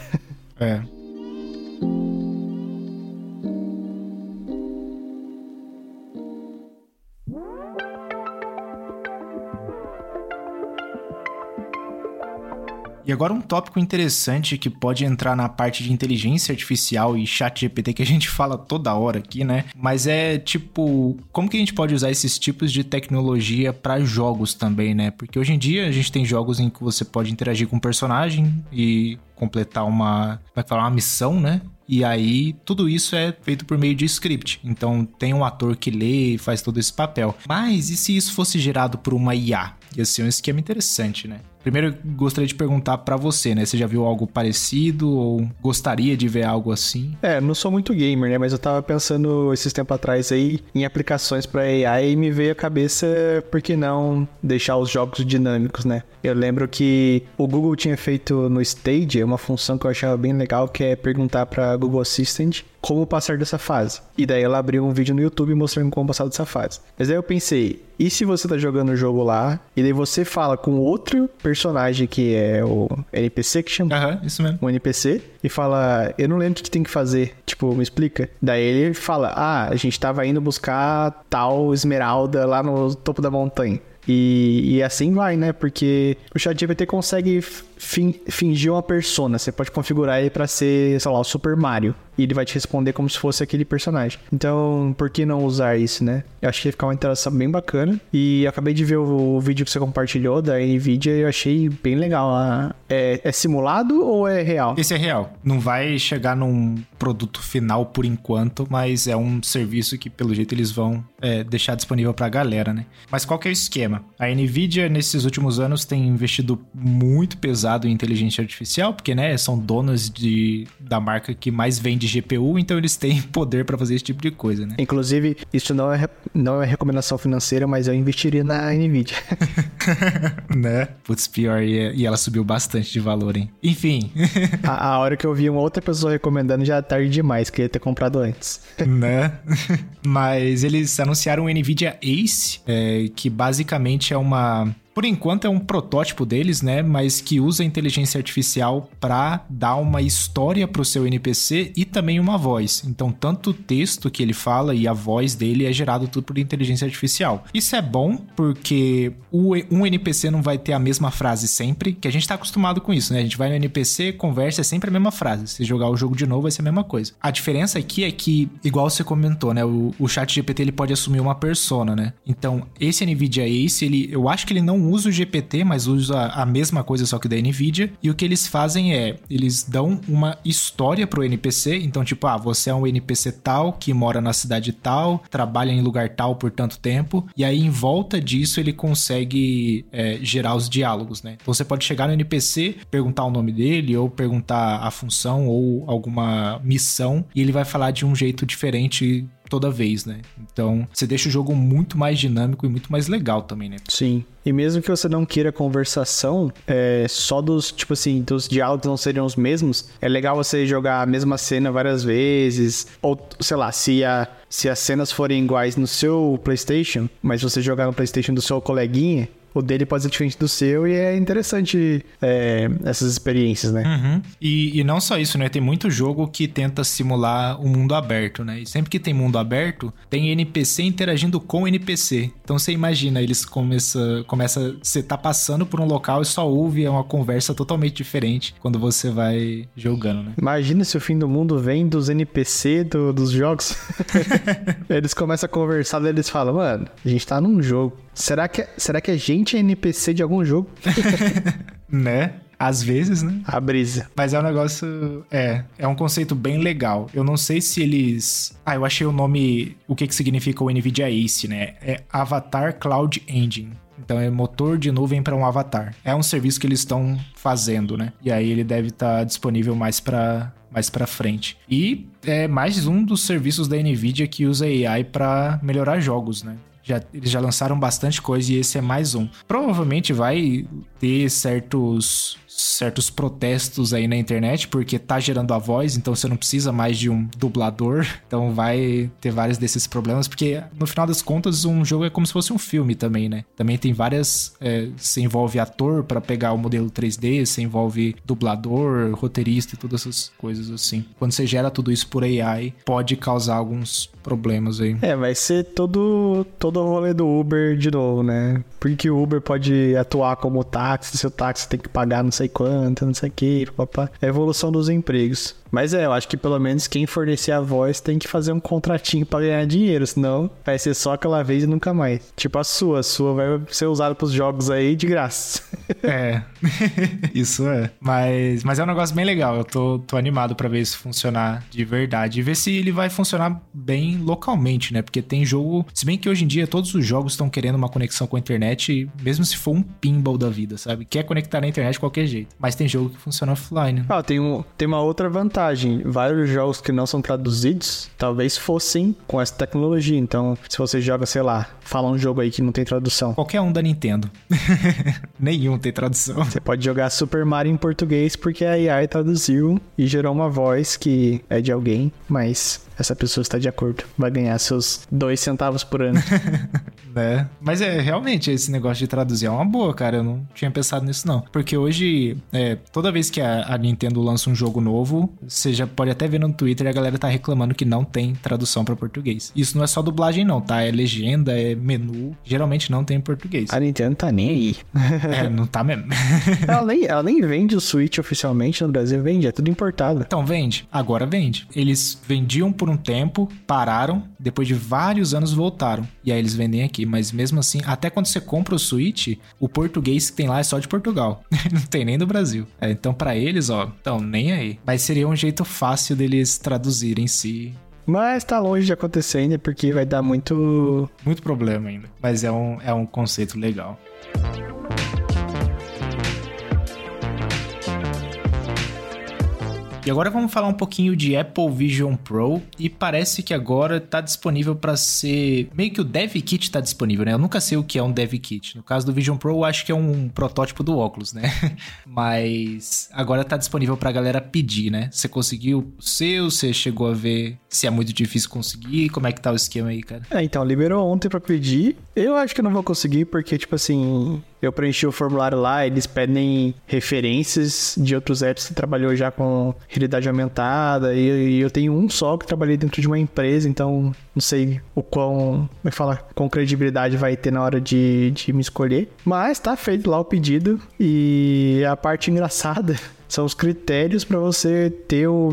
S2: É. E agora um tópico interessante que pode entrar na parte de inteligência artificial e chat GPT que a gente fala toda hora aqui, né? Mas é tipo, como que a gente pode usar esses tipos de tecnologia para jogos também, né? Porque hoje em dia a gente tem jogos em que você pode interagir com um personagem e completar uma, vai falar uma missão, né? E aí, tudo isso é feito por meio de script. Então, tem um ator que lê e faz todo esse papel. Mas e se isso fosse gerado por uma IA? Ia ser um esquema interessante, né? Primeiro, gostaria de perguntar para você, né? Você já viu algo parecido ou gostaria de ver algo assim?
S1: É, não sou muito gamer, né? Mas eu tava pensando esses tempos atrás aí em aplicações para AI e me veio a cabeça por que não deixar os jogos dinâmicos, né? Eu lembro que o Google tinha feito no Stage uma função que eu achava bem legal, que é perguntar para Google Assistant como passar dessa fase. E daí ela abriu um vídeo no YouTube mostrando como passar dessa fase. Mas aí eu pensei, e se você tá jogando o jogo lá, e daí você fala com outro personagem que é o NPC que chama?
S2: Aham, isso mesmo.
S1: Um NPC, e fala, eu não lembro o que tem que fazer. Tipo, me explica. Daí ele fala, ah, a gente tava indo buscar tal esmeralda lá no topo da montanha. E, e assim vai, né? Porque o ChatGPT consegue fin, fingir uma persona. Você pode configurar ele para ser, sei lá, o Super Mario. E ele vai te responder como se fosse aquele personagem. Então, por que não usar isso, né? Eu acho que ia ficar uma interação bem bacana. E acabei de ver o, o vídeo que você compartilhou da NVIDIA e eu achei bem legal. É, é simulado ou é real?
S2: Esse é real. Não vai chegar num produto final por enquanto, mas é um serviço que, pelo jeito, eles vão é, deixar disponível pra galera, né? Mas qual que é o esquema? A NVIDIA, nesses últimos anos, tem investido muito pesado usado em inteligência artificial, porque, né, são donos de, da marca que mais vende GPU, então eles têm poder para fazer esse tipo de coisa, né?
S1: Inclusive, isso não é, não é recomendação financeira, mas eu investiria na Nvidia.
S2: né? Putz, pior, e, e, ela subiu bastante de valor, hein? Enfim.
S1: a, a, hora que eu vi uma outra pessoa recomendando já é tarde demais, queria ter comprado antes.
S2: né? Mas eles anunciaram o Nvidia Ace, é, que basicamente é uma por enquanto é um protótipo deles, né? Mas que usa inteligência artificial para dar uma história para o seu NPC e também uma voz. Então, tanto o texto que ele fala e a voz dele é gerado tudo por inteligência artificial. Isso é bom porque um NPC não vai ter a mesma frase sempre, que a gente está acostumado com isso, né? A gente vai no NPC, conversa, é sempre a mesma frase. Se jogar o jogo de novo, vai ser a mesma coisa. A diferença aqui é que, igual você comentou, né? O, o chat GPT ele pode assumir uma persona, né? Então, esse NVIDIA Ace, ele, eu acho que ele não usa o GPT, mas usa a mesma coisa só que da NVIDIA. E o que eles fazem é, eles dão uma história pro NPC. Então, tipo, ah, você é um NPC tal, que mora na cidade tal, trabalha em lugar tal por tanto tempo. E aí, em volta disso, ele consegue é, gerar os diálogos, né? Então, você pode chegar no NPC, perguntar o nome dele, ou perguntar a função, ou alguma missão, e ele vai falar de um jeito diferente toda vez, né? Então, você deixa o jogo muito mais dinâmico e muito mais legal também, né?
S1: Sim. E mesmo que você não queira conversação, é, só dos, tipo assim, dos diálogos não seriam os mesmos, é legal você jogar a mesma cena várias vezes. Ou, sei lá, se, a, se as cenas forem iguais no seu PlayStation, mas você jogar no PlayStation do seu coleguinha, o dele pode ser diferente do seu e é interessante é, essas experiências, né?
S2: Uhum. E, e, não só isso, né? Tem muito jogo que tenta simular o um mundo aberto, né? E sempre que tem mundo aberto, tem NPC interagindo com NPC. Então você imagina, eles começa, começa você tá passando por um local e só ouve uma conversa totalmente diferente quando você vai jogando, né?
S1: Imagina se o fim do mundo vem dos NPC do, dos jogos. eles começam a conversar e eles falam, mano, a gente tá num jogo. Será que, será que a gente é NPC de algum jogo?
S2: né? Às vezes, né?
S1: A brisa.
S2: Mas é um negócio. É, é um conceito bem legal. Eu não sei se eles. Ah, eu achei o nome. O que, que significa o NVIDIA Ace, né? É Avatar Cloud Engine. Então é motor de nuvem para um avatar. É um serviço que eles estão fazendo, né? E aí ele deve estar tá disponível mais para mais para frente. E é mais um dos serviços da Nvidia que usa AI para melhorar jogos, né? Já, eles já lançaram bastante coisa e esse é mais um. Provavelmente vai ter certos certos protestos aí na internet, porque tá gerando a voz, então você não precisa mais de um dublador. Então vai ter vários desses problemas, porque no final das contas um jogo é como se fosse um filme também, né? Também tem várias. É, você envolve ator para pegar o modelo 3D, você envolve dublador, roteirista e todas essas coisas assim. Quando você gera tudo isso por AI, pode causar alguns problemas aí.
S1: É, vai ser todo, todo o rolê do Uber de novo, né? Porque o Uber pode atuar como táxi, seu táxi tem que pagar não sei quanto, não sei o que, papá. É a evolução dos empregos. Mas é, eu acho que pelo menos quem fornecer a voz tem que fazer um contratinho para ganhar dinheiro, senão vai ser só aquela vez e nunca mais. Tipo a sua, a sua vai ser usada pros jogos aí de graça.
S2: É, isso é. Mas, mas é um negócio bem legal, eu tô, tô animado para ver isso funcionar de verdade. E ver se ele vai funcionar bem localmente, né? Porque tem jogo. Se bem que hoje em dia todos os jogos estão querendo uma conexão com a internet, mesmo se for um pinball da vida, sabe? Quer conectar na internet de qualquer jeito. Mas tem jogo que funciona offline.
S1: Ah, tem, um, tem uma outra vantagem vantagem. Vários jogos que não são traduzidos, talvez fossem com essa tecnologia. Então, se você joga, sei lá, fala um jogo aí que não tem tradução.
S2: Qualquer um da Nintendo. Nenhum tem tradução.
S1: Você pode jogar Super Mario em português porque a AI traduziu e gerou uma voz que é de alguém, mas essa pessoa está de acordo. Vai ganhar seus dois centavos por ano.
S2: né? Mas é, realmente, esse negócio de traduzir é uma boa, cara. Eu não tinha pensado nisso, não. Porque hoje, é, toda vez que a, a, Nintendo lança um jogo novo, você já pode até ver no Twitter a galera tá reclamando que não tem tradução para português. Isso não é só dublagem, não, tá? É legenda, é menu. Geralmente não tem em português.
S1: A Nintendo tá nem aí.
S2: é, não tá mesmo.
S1: ela, nem, ela nem vende o Switch oficialmente no Brasil, vende, é tudo importado.
S2: Então, vende. Agora vende. Eles vendiam por um tempo, pararam, depois de vários anos voltaram. E aí eles vendem aqui. Mas mesmo assim, até quando você compra o Switch, o português que tem lá é só de Portugal. Não tem nem do Brasil. É, então, para eles, ó, então, nem aí. Mas seria um jeito fácil deles traduzirem si
S1: mas tá longe de acontecer ainda, porque vai dar muito.
S2: Muito problema ainda. Mas é um, é um conceito legal. E agora vamos falar um pouquinho de Apple Vision Pro e parece que agora está disponível para ser meio que o Dev Kit está disponível, né? Eu nunca sei o que é um Dev Kit. No caso do Vision Pro, eu acho que é um protótipo do óculos, né? Mas agora está disponível para galera pedir, né? Você conseguiu o seu? Você chegou a ver se é muito difícil conseguir? Como é que tá o esquema aí, cara?
S1: É, então liberou ontem para pedir. Eu acho que não vou conseguir porque tipo assim, eu preenchi o formulário lá, eles pedem referências de outros apps que trabalhou já com realidade aumentada, e, e, eu tenho um só que trabalhei dentro de uma empresa, então não sei o quão, como é fala, com credibilidade vai ter na hora de, de me escolher. Mas tá feito lá o pedido, e a parte engraçada são os critérios para você ter o,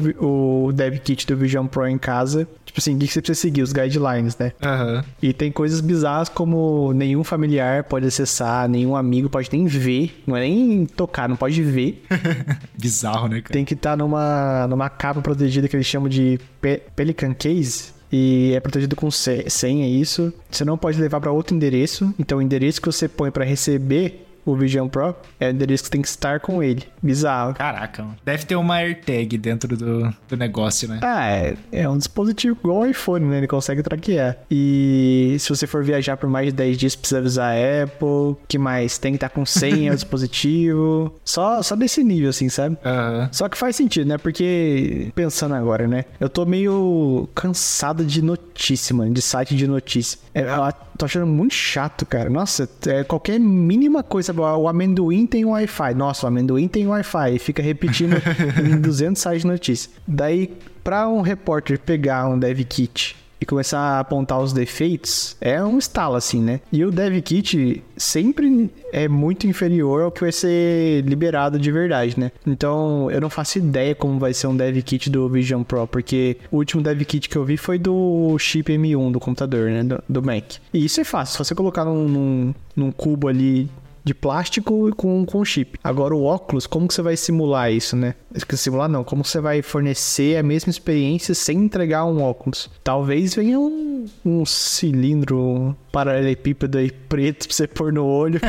S1: o Dev Kit do Vision Pro em casa. Tipo assim, o que você precisa seguir? Os guidelines, né?
S2: Uhum.
S1: E tem coisas bizarras como nenhum familiar pode acessar, nenhum amigo pode nem ver. Não é nem tocar, não pode ver.
S2: Bizarro, né, cara?
S1: Tem que estar tá numa, numa capa protegida que eles chamam de pe Pelican Case e é protegido com senha isso. Você não pode levar para outro endereço. Então o endereço que você põe para receber o Vision Pro, é o endereço que tem que estar com ele. Bizarro.
S2: Caraca, mano. Deve ter uma AirTag dentro do, do negócio, né?
S1: Ah, é, é um dispositivo igual o iPhone, né? Ele consegue traquear. E se você for viajar por mais de 10 dias, precisa avisar a Apple. que mais? Tem que estar com senha o dispositivo. Só, só desse nível, assim, sabe?
S2: Aham.
S1: Só que faz sentido, né? Porque, pensando agora, né? Eu tô meio cansado de notícia, mano. De site de notícia. É, eu tô achando muito chato, cara. Nossa, é, qualquer mínima coisa. O amendoim tem Wi-Fi. Nossa, o amendoim tem Wi-Fi. E fica repetindo em 200 sites de notícia. Daí, pra um repórter pegar um dev kit e começar a apontar os defeitos, é um estalo assim, né? E o dev kit sempre é muito inferior ao que vai ser liberado de verdade, né? Então, eu não faço ideia como vai ser um dev kit do Vision Pro, porque o último dev kit que eu vi foi do chip M1 do computador, né? Do, do Mac. E isso é fácil, só você colocar num, num, num cubo ali de plástico com, com chip. Agora o óculos, como que você vai simular isso, né? Simular não, como você vai fornecer a mesma experiência sem entregar um óculos? Talvez venha um, um cilindro paralelepípedo aí preto pra você pôr no olho.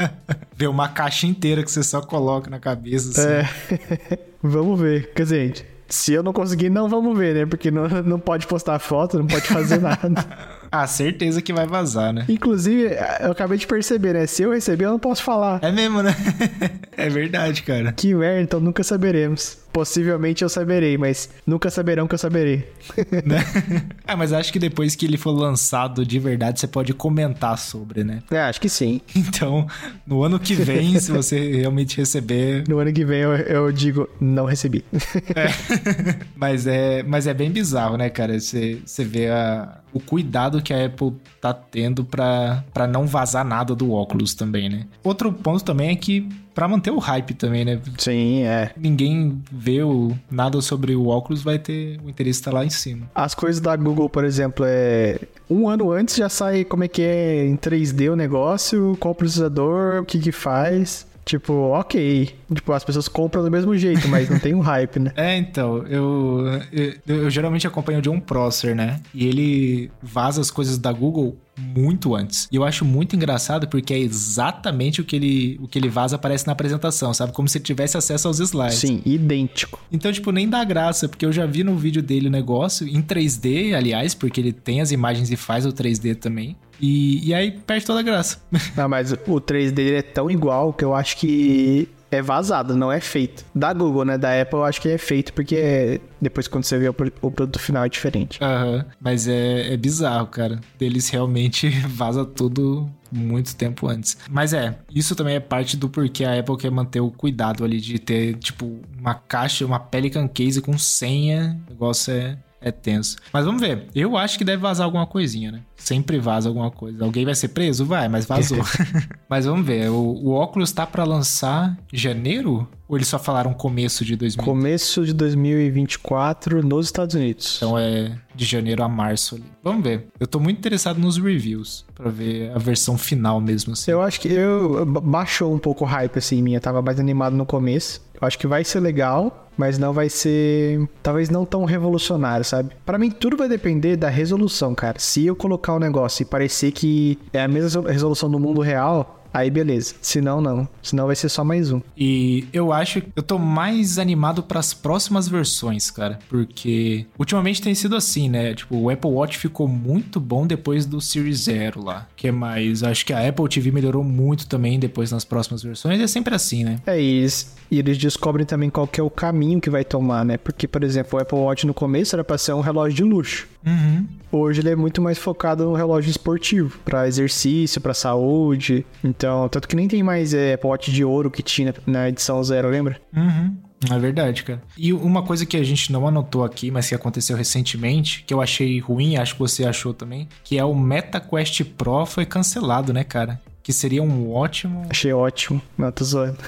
S2: Ver uma caixa inteira que você só coloca na cabeça. Assim.
S1: É. vamos ver. Quer dizer, se eu não conseguir, não vamos ver, né? Porque não, não pode postar foto, não pode fazer nada.
S2: Ah, certeza que vai vazar, né?
S1: Inclusive, eu acabei de perceber, né? Se eu receber, eu não posso falar.
S2: É mesmo, né? é verdade, cara.
S1: Que merda, então nunca saberemos. Possivelmente eu saberei, mas nunca saberão que eu saberei.
S2: Ah, mas acho que depois que ele for lançado de verdade, você pode comentar sobre, né?
S1: É, acho que sim.
S2: Então, no ano que vem, se você realmente receber.
S1: No ano que vem eu, eu digo, não recebi.
S2: é. mas, é, mas é bem bizarro, né, cara? Você, você vê a, o cuidado que a Apple tá tendo para não vazar nada do óculos também, né? Outro ponto também é que para manter o hype também, né?
S1: Sim, é.
S2: Ninguém vê o, nada sobre o óculos, vai ter o interesse tá lá em cima.
S1: As coisas da Google, por exemplo, é um ano antes já sai como é que é em 3D o negócio, qual processador, o que que faz. Tipo, ok. Tipo, as pessoas compram do mesmo jeito, mas não tem um hype, né?
S2: É, então, eu, eu, eu, geralmente acompanho o John Prosser, né? E ele vaza as coisas da Google muito antes. E eu acho muito engraçado porque é exatamente o que ele, o que ele vaza aparece na apresentação, sabe? Como se tivesse acesso aos slides.
S1: Sim, idêntico.
S2: Então, tipo, nem dá graça, porque eu já vi no vídeo dele o negócio, em 3D, aliás, porque ele tem as imagens e faz o 3D também. E, e aí perde toda a graça.
S1: Não, mas o 3D dele é tão igual que eu acho que é vazado, não é feito. Da Google, né? Da Apple eu acho que é feito porque é... depois quando você vê o, o produto final é diferente.
S2: Aham, uhum. mas é, é bizarro, cara. Eles realmente vaza tudo muito tempo antes. Mas é, isso também é parte do porquê a Apple quer manter o cuidado ali de ter, tipo, uma caixa, uma Pelican Case com senha. O negócio é é tenso. Mas vamos ver. Eu acho que deve vazar alguma coisinha, né? Sempre vaza alguma coisa. Alguém vai ser preso? Vai, mas vazou. mas vamos ver. O, o óculos tá para lançar janeiro? Ou eles só falaram começo de 2024?
S1: Começo de 2024 nos Estados Unidos.
S2: Então é de janeiro a março ali. Vamos ver. Eu tô muito interessado nos reviews para ver a versão final mesmo assim.
S1: Eu acho que eu baixou um pouco o hype assim em mim. Eu tava mais animado no começo. Eu acho que vai ser legal, mas não vai ser. Talvez não tão revolucionário, sabe? Para mim, tudo vai depender da resolução, cara. Se eu colocar o um negócio e parecer que é a mesma resolução do mundo real, Aí beleza. Se não, não. Senão vai ser só mais um.
S2: E eu acho que eu tô mais animado para as próximas versões, cara. Porque ultimamente tem sido assim, né? Tipo, o Apple Watch ficou muito bom depois do Series Zero lá. Que é mais. Acho que a Apple TV melhorou muito também depois nas próximas versões. É sempre assim, né?
S1: É isso. E eles descobrem também qual que é o caminho que vai tomar, né? Porque, por exemplo, o Apple Watch no começo era pra ser um relógio de luxo.
S2: Uhum.
S1: Hoje ele é muito mais focado no relógio esportivo, para exercício, para saúde. Então, tanto que nem tem mais é, Watch de ouro que tinha na edição zero, lembra?
S2: Uhum. É verdade, cara. E uma coisa que a gente não anotou aqui, mas que aconteceu recentemente, que eu achei ruim, acho que você achou também, que é o MetaQuest Pro foi cancelado, né, cara? que seria um ótimo.
S1: Achei ótimo. Não, tô zoando.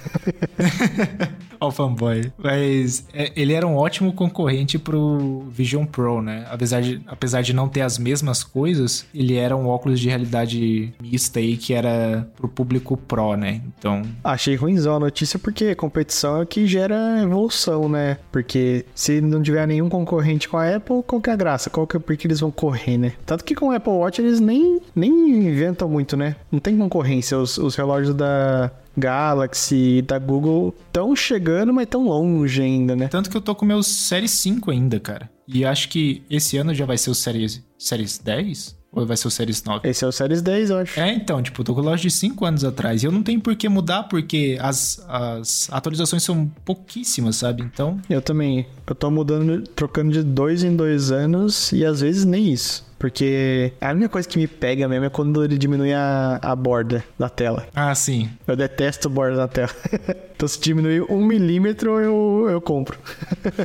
S2: Ó, o fanboy. Mas é, ele era um ótimo concorrente pro Vision Pro, né? Apesar de, apesar de não ter as mesmas coisas, ele era um óculos de realidade mista aí que era pro público Pro, né? Então.
S1: Achei ruimzão a notícia porque competição é que gera evolução, né? Porque se não tiver nenhum concorrente com a Apple, qual que é a graça? Qual que é porque eles vão correr, né? Tanto que com o Apple Watch eles nem, nem inventam muito, né? Não tem concorrência. Os, os relógios da, Galaxy e da Google estão chegando, mas tão longe ainda, né?
S2: Tanto que eu tô com meus Series 5 ainda, cara. E acho que esse ano já vai ser o Series, Series 10? Ou vai ser o Series 9?
S1: Esse é o Series 10, eu acho.
S2: É, então, tipo, eu tô com o loja de 5 anos atrás. E eu não tenho por que mudar, porque as, as atualizações são pouquíssimas, sabe? Então.
S1: Eu também. Eu tô mudando, trocando de dois em dois anos e às vezes nem isso. Porque a única coisa que me pega mesmo é quando ele diminui a, a borda da tela.
S2: Ah, sim.
S1: Eu detesto borda da tela. então se diminuir um milímetro, eu, eu compro.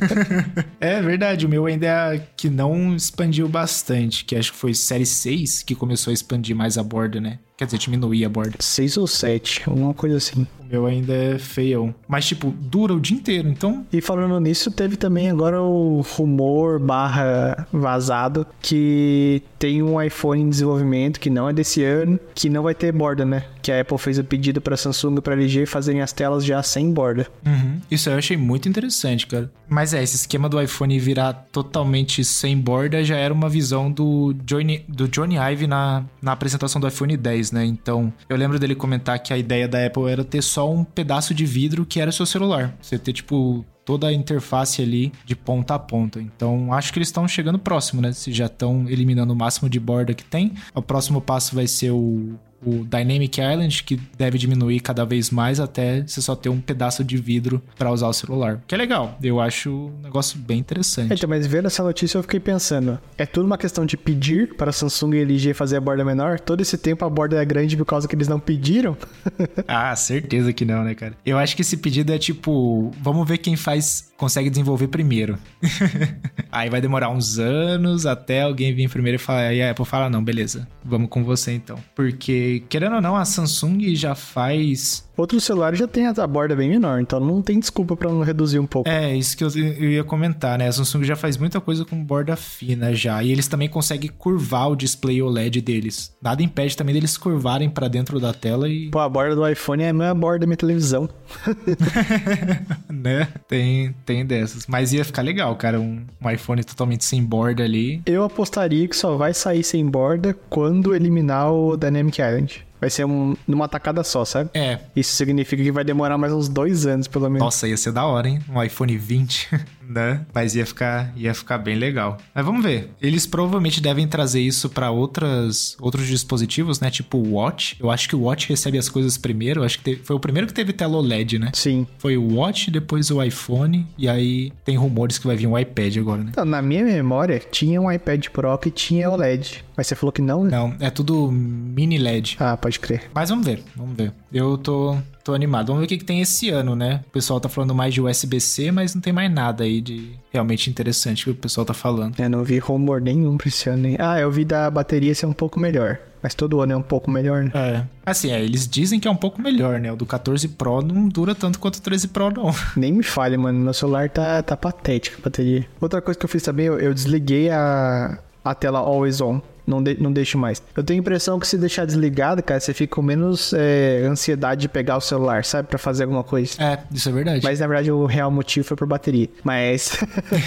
S2: é verdade, o meu ainda é que não expandiu bastante, que acho que foi série 6 que começou a expandir mais a borda, né? Quer dizer, diminuir a borda.
S1: 6 ou 7, alguma coisa assim.
S2: O meu ainda é feião. Mas, tipo, dura o dia inteiro, então.
S1: E falando nisso, teve também agora o rumor barra vazado que tem um iPhone em desenvolvimento que não é desse ano, que não vai ter borda, né? Que a Apple fez o pedido para Samsung e para LG fazerem as telas já sem borda.
S2: Uhum. Isso eu achei muito interessante, cara. Mas é, esse esquema do iPhone virar totalmente sem borda já era uma visão do Johnny, do Johnny Ive na, na apresentação do iPhone 10, né? Então, eu lembro dele comentar que a ideia da Apple era ter só um pedaço de vidro que era seu celular. Você ter, tipo, toda a interface ali de ponta a ponta. Então, acho que eles estão chegando próximo, né? Se já estão eliminando o máximo de borda que tem. O próximo passo vai ser o o Dynamic Island, que deve diminuir cada vez mais até você só ter um pedaço de vidro para usar o celular. Que é legal, eu acho um negócio bem interessante.
S1: Então, mas vendo essa notícia eu fiquei pensando, é tudo uma questão de pedir para Samsung e LG fazer a borda menor? Todo esse tempo a borda é grande por causa que eles não pediram?
S2: ah, certeza que não, né, cara? Eu acho que esse pedido é tipo, vamos ver quem faz, consegue desenvolver primeiro. Aí vai demorar uns anos até alguém vir primeiro e falar, aí a Apple fala, não, beleza, vamos com você então. Porque querendo ou não, a Samsung já faz.
S1: Outros celulares já tem a borda bem menor, então não tem desculpa para não reduzir um pouco.
S2: É, isso que eu, eu, ia comentar, né? A Samsung já faz muita coisa com borda fina já. E eles também conseguem curvar o display OLED deles. Nada impede também deles curvarem para dentro da tela e.
S1: Pô, a borda do iPhone é a mesma borda da minha televisão.
S2: né? Tem, tem dessas. Mas ia ficar legal, cara. Um, um iPhone totalmente sem borda ali.
S1: Eu apostaria que só vai sair sem borda quando eliminar o Dynamic Island. Vai ser um, numa tacada só, sabe?
S2: É.
S1: Isso significa que vai demorar mais uns dois anos, pelo menos.
S2: Nossa, ia ser da hora, hein? Um iPhone 20, né? Mas ia ficar, ia ficar bem legal. Mas vamos ver. Eles provavelmente devem trazer isso para outras outros dispositivos, né? Tipo o Watch. Eu acho que o Watch recebe as coisas primeiro. Eu acho que teve, foi o primeiro que teve tela OLED, né?
S1: Sim.
S2: Foi o Watch, depois o iPhone. E aí tem rumores que vai vir um iPad agora, né?
S1: Então, na minha memória, tinha um iPad Pro que tinha OLED. Mas você falou que não?
S2: Não, é tudo mini LED.
S1: Ah, pode crer.
S2: Mas vamos ver, vamos ver. Eu tô, tô animado. Vamos ver o que, que tem esse ano, né? O pessoal tá falando mais de USB-C, mas não tem mais nada aí de realmente interessante que o pessoal tá falando.
S1: Eu não vi rumor nenhum pra esse ano. Hein? Ah, eu vi da bateria ser um pouco melhor. Mas todo ano é um pouco melhor, né?
S2: É. Assim, é, eles dizem que é um pouco melhor, né? O do 14 Pro não dura tanto quanto o 13 Pro, não.
S1: Nem me falha, mano. Meu celular tá, tá patético a bateria. Outra coisa que eu fiz também, eu, eu desliguei a, a tela Always On não, de, não deixo mais. Eu tenho a impressão que se deixar desligado, cara, você fica com menos é, ansiedade de pegar o celular, sabe? para fazer alguma coisa.
S2: É, isso é verdade.
S1: Mas na verdade o real motivo foi por bateria. Mas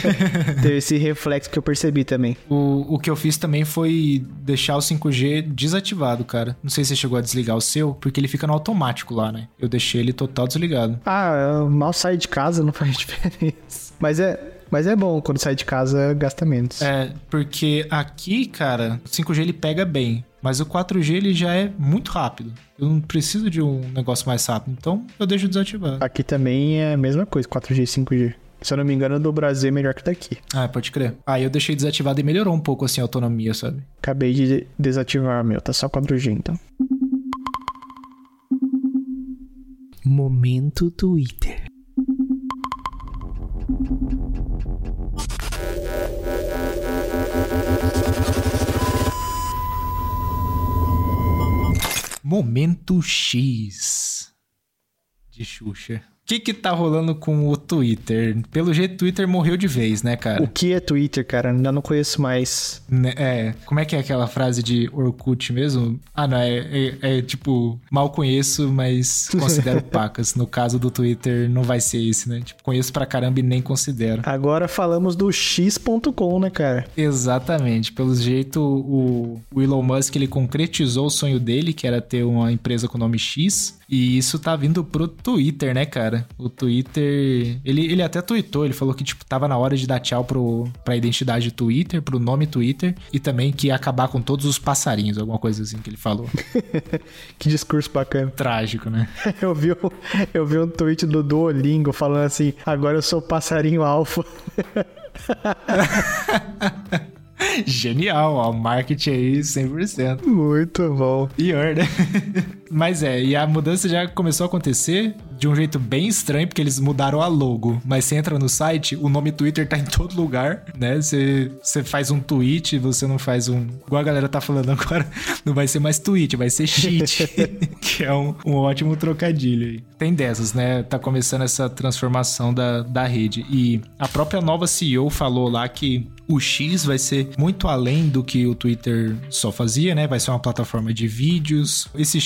S1: teve esse reflexo que eu percebi também.
S2: O, o que eu fiz também foi deixar o 5G desativado, cara. Não sei se você chegou a desligar o seu, porque ele fica no automático lá, né? Eu deixei ele total desligado.
S1: Ah, eu mal sair de casa, não faz diferença. Mas é, mas é bom quando sai de casa gasta menos.
S2: É, porque aqui, cara, o 5G ele pega bem. Mas o 4G ele já é muito rápido. Eu não preciso de um negócio mais rápido. Então eu deixo desativado.
S1: Aqui também é a mesma coisa, 4G e 5G. Se eu não me engano, do Brasil é melhor que daqui.
S2: Ah, pode crer. Aí ah, eu deixei desativado e melhorou um pouco assim a autonomia, sabe?
S1: Acabei de desativar meu, tá só 4G então.
S2: Momento Twitter. Momento X de Xuxa. Que que tá rolando com o Twitter? Pelo jeito, o Twitter morreu de vez, né, cara?
S1: O que é Twitter, cara? Ainda não conheço mais.
S2: Né, É, como é que é aquela frase de Orkut mesmo? Ah, não, é, é- é tipo, mal conheço, mas considero pacas. No caso do Twitter, não vai ser esse, né? Tipo, conheço pra caramba e nem considero.
S1: Agora falamos do x.com, né, cara?
S2: Exatamente. Pelo jeito, o, o Elon Musk ele concretizou o sonho dele, que era ter uma empresa com o nome X. E isso tá vindo pro Twitter, né, cara? O Twitter. Ele, ele até tweetou, ele falou que, tipo, tava na hora de dar tchau pro, pra identidade Twitter, pro nome Twitter, e também que ia acabar com todos os passarinhos, alguma coisa assim que ele falou.
S1: Que discurso bacana.
S2: Trágico, né?
S1: Eu vi, um, eu vi um tweet do Duolingo falando assim: agora eu sou passarinho alfa.
S2: Genial, ó. Marketing aí 100%.
S1: Muito bom.
S2: Pior, né? Mas é, e a mudança já começou a acontecer de um jeito bem estranho, porque eles mudaram a logo. Mas você entra no site, o nome Twitter tá em todo lugar, né? Você, você faz um tweet, você não faz um. Igual a galera tá falando agora, não vai ser mais tweet, vai ser cheat. que é um, um ótimo trocadilho aí. Tem dessas, né? Tá começando essa transformação da, da rede. E a própria nova CEO falou lá que o X vai ser muito além do que o Twitter só fazia, né? Vai ser uma plataforma de vídeos. Esse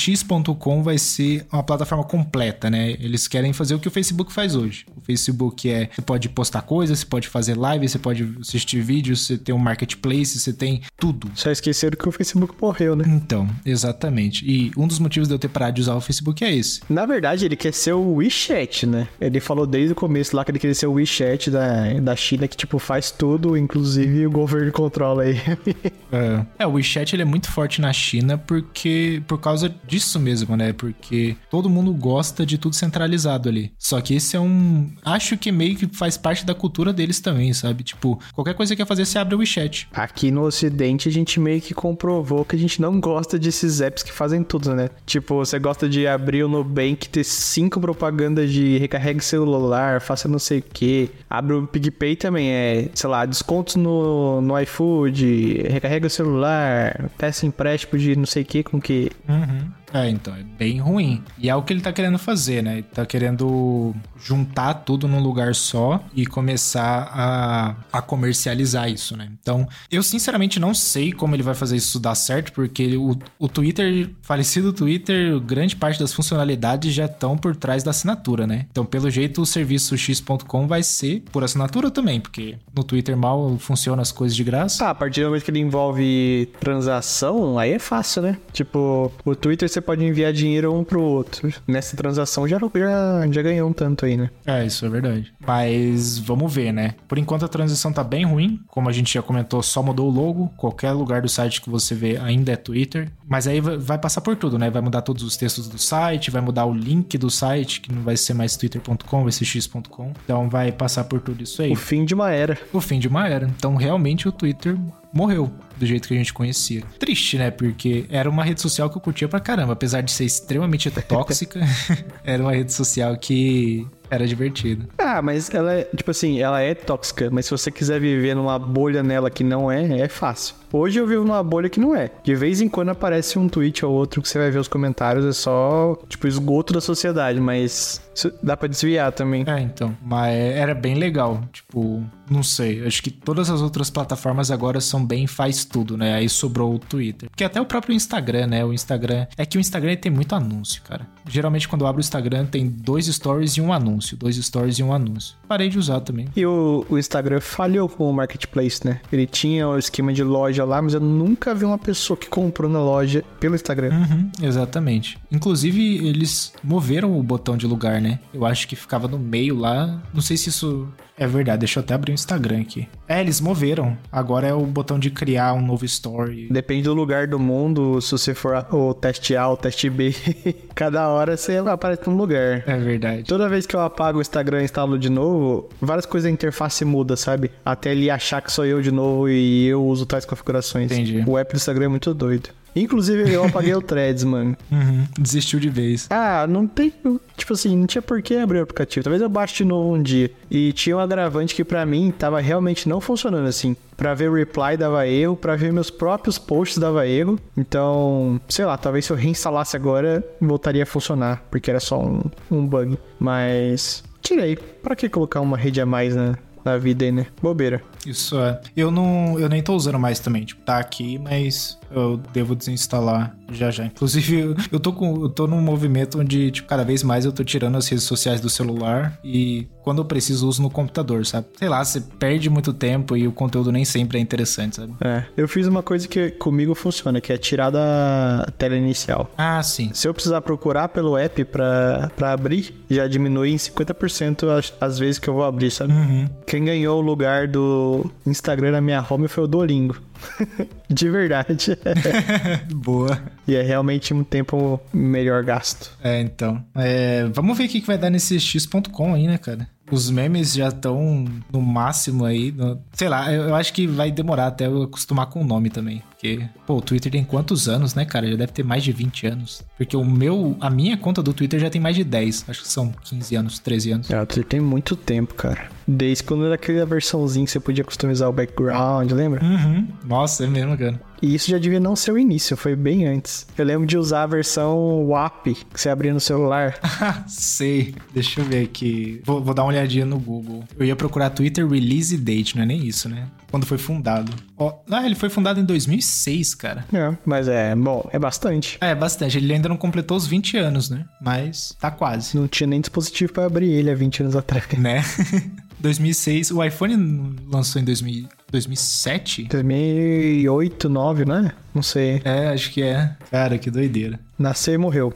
S2: vai ser uma plataforma completa, né? Eles querem fazer o que o Facebook faz hoje. O Facebook é, você pode postar coisas, você pode fazer live, você pode assistir vídeos, você tem um marketplace, você tem tudo.
S1: Só esqueceram que o Facebook morreu, né?
S2: Então, exatamente. E um dos motivos de eu ter parado de usar o Facebook é esse.
S1: Na verdade, ele quer ser o WeChat, né? Ele falou desde o começo lá que ele queria ser o WeChat da, da China, que, tipo, faz tudo, inclusive o governo controla aí.
S2: É. É, o WeChat ele é muito forte na China porque por causa disso mesmo, né? Porque todo mundo gosta de tudo centralizado ali. Só que esse é um, acho que meio que faz parte da cultura deles também, sabe? Tipo, qualquer coisa que quer fazer, você abre o WeChat.
S1: Aqui no Ocidente, a gente meio que comprovou que a gente não gosta desses apps que fazem tudo, né? Tipo, você gosta de abrir o Nubank, ter cinco propagandas de recarregue celular, faça não sei o que. Abre o PicPay também, é, sei lá, descontos no, no iFood, recarrega o celular, peça empréstimo de não sei o que com que.
S2: Uhum. É, então, é bem ruim. E é o que ele tá querendo fazer, né? Ele tá querendo juntar tudo num lugar só e começar a, a comercializar isso, né? Então, eu sinceramente não sei como ele vai fazer isso dar certo, porque o, o Twitter, falecido Twitter, grande parte das funcionalidades já estão por trás da assinatura, né? Então, pelo jeito, o serviço x.com vai ser por assinatura também, porque no Twitter mal funciona as coisas de graça.
S1: Ah, a partir do momento que ele envolve transação, aí é fácil, né? Tipo, o Twitter você pode enviar dinheiro um pro outro. Nessa transação já, já, já ganhou um tanto aí, né?
S2: É, isso é verdade. Mas vamos ver, né? Por enquanto a transição tá bem ruim. Como a gente já comentou, só mudou o logo. Qualquer lugar do site que você vê ainda é Twitter. Mas aí vai- passar por tudo, né? Vai mudar todos os textos do site, vai mudar o link do site, que não vai ser mais twitter.com, vai ser x.com. Então vai passar por tudo isso aí.
S1: O fim de uma era.
S2: O fim de uma era. Então realmente o Twitter morreu do jeito que a gente conhecia. Triste, né? Porque era uma rede social que eu curtia pra caramba. Apesar de ser extremamente tóxica, era uma rede social que era divertida.
S1: Ah, mas ela é, tipo assim, ela é tóxica, mas se você quiser viver numa bolha nela que não é, é fácil. Hoje eu vivo numa bolha que não é. De vez em quando aparece um tweet ou outro que você vai ver os comentários, é só, tipo, esgoto da sociedade, mas dá pra desviar também.
S2: É, então. Mas era bem legal. Tipo, não sei. Acho que todas as outras plataformas agora são bem faz tudo, né? Aí sobrou o Twitter. Porque até o próprio Instagram, né? O Instagram. É que o Instagram tem muito anúncio, cara. Geralmente quando eu abro o Instagram tem dois stories e um anúncio. Dois stories e um anúncio. Parei de usar também.
S1: E o, o Instagram falhou com o marketplace, né? Ele tinha o esquema de loja lá, mas eu nunca vi uma pessoa que comprou na loja pelo Instagram.
S2: Uhum, exatamente. Inclusive, eles moveram o botão de lugar, né? Eu acho que ficava no meio lá. Não sei se isso é verdade. Deixa eu até abrir o Instagram aqui. É, eles moveram. Agora é o botão de criar um novo story.
S1: Depende do lugar do mundo, se você for o teste A ou teste B, cada hora você aparece num lugar.
S2: É verdade.
S1: Toda vez que eu apago o Instagram e instalo de novo, várias coisas da interface muda, sabe? Até ele achar que sou eu de novo e eu uso tais configurações.
S2: Entendi.
S1: O app do Instagram é muito doido. Inclusive, eu apaguei o Threads, mano.
S2: Uhum, desistiu de vez.
S1: Ah, não tem. Tipo assim, não tinha por que abrir o aplicativo. Talvez eu baixe de novo um dia. E tinha um agravante que pra mim tava realmente não funcionando assim. Pra ver o reply dava erro, pra ver meus próprios posts dava erro. Então, sei lá, talvez se eu reinstalasse agora voltaria a funcionar, porque era só um, um bug. Mas tirei. Pra que colocar uma rede a mais na, na vida aí, né? Bobeira.
S2: Isso é. Eu não. Eu nem tô usando mais também. Tipo, tá aqui, mas eu devo desinstalar já já. Inclusive, eu, eu tô com. Eu tô num movimento onde, tipo, cada vez mais eu tô tirando as redes sociais do celular e quando eu preciso uso no computador, sabe? Sei lá, você perde muito tempo e o conteúdo nem sempre é interessante, sabe?
S1: É. Eu fiz uma coisa que comigo funciona, que é tirar da tela inicial.
S2: Ah, sim.
S1: Se eu precisar procurar pelo app pra, pra abrir, já diminui em 50% as, as vezes que eu vou abrir, sabe?
S2: Uhum.
S1: Quem ganhou o lugar do Instagram na minha home foi o Duolingo. De verdade.
S2: Boa.
S1: E é realmente um tempo melhor gasto.
S2: É, então. É, vamos ver o que vai dar nesse x.com aí, né, cara? Os memes já estão no máximo aí. no- Sei lá, eu acho que vai demorar até eu acostumar com o nome também. Porque, pô, o Twitter tem quantos anos, né, cara? Já deve ter mais de 20 anos. Porque o meu, a minha conta do Twitter já tem mais de 10. Acho que são 15 anos, 13 anos.
S1: É, o Twitter tem muito tempo, cara. Desde quando era aquela versãozinha que você podia customizar o background, lembra?
S2: Uhum. Nossa, é mesmo, cara.
S1: E isso já devia não ser o início, foi bem antes. Eu lembro de usar a versão WAP que você abria no celular.
S2: Sei. Deixa eu ver aqui. Vou, vou dar uma olhadinha no Google. Eu ia procurar Twitter Release Date, não é nem isso, né? Quando foi fundado. Ó, ah, ele foi fundado em 2006, cara.
S1: É, mas é, bom, é bastante.
S2: É, bastante. Ele ainda não completou os 20 anos, né? Mas tá quase,
S1: Não tinha nem dispositivo pra abrir ele há 20 anos atrás.
S2: né? 2006. O iPhone lançou em 2000, 2007?
S1: 2008, 2009, né? Não sei.
S2: É, acho que é. Cara, que doideira.
S1: Nasceu e morreu.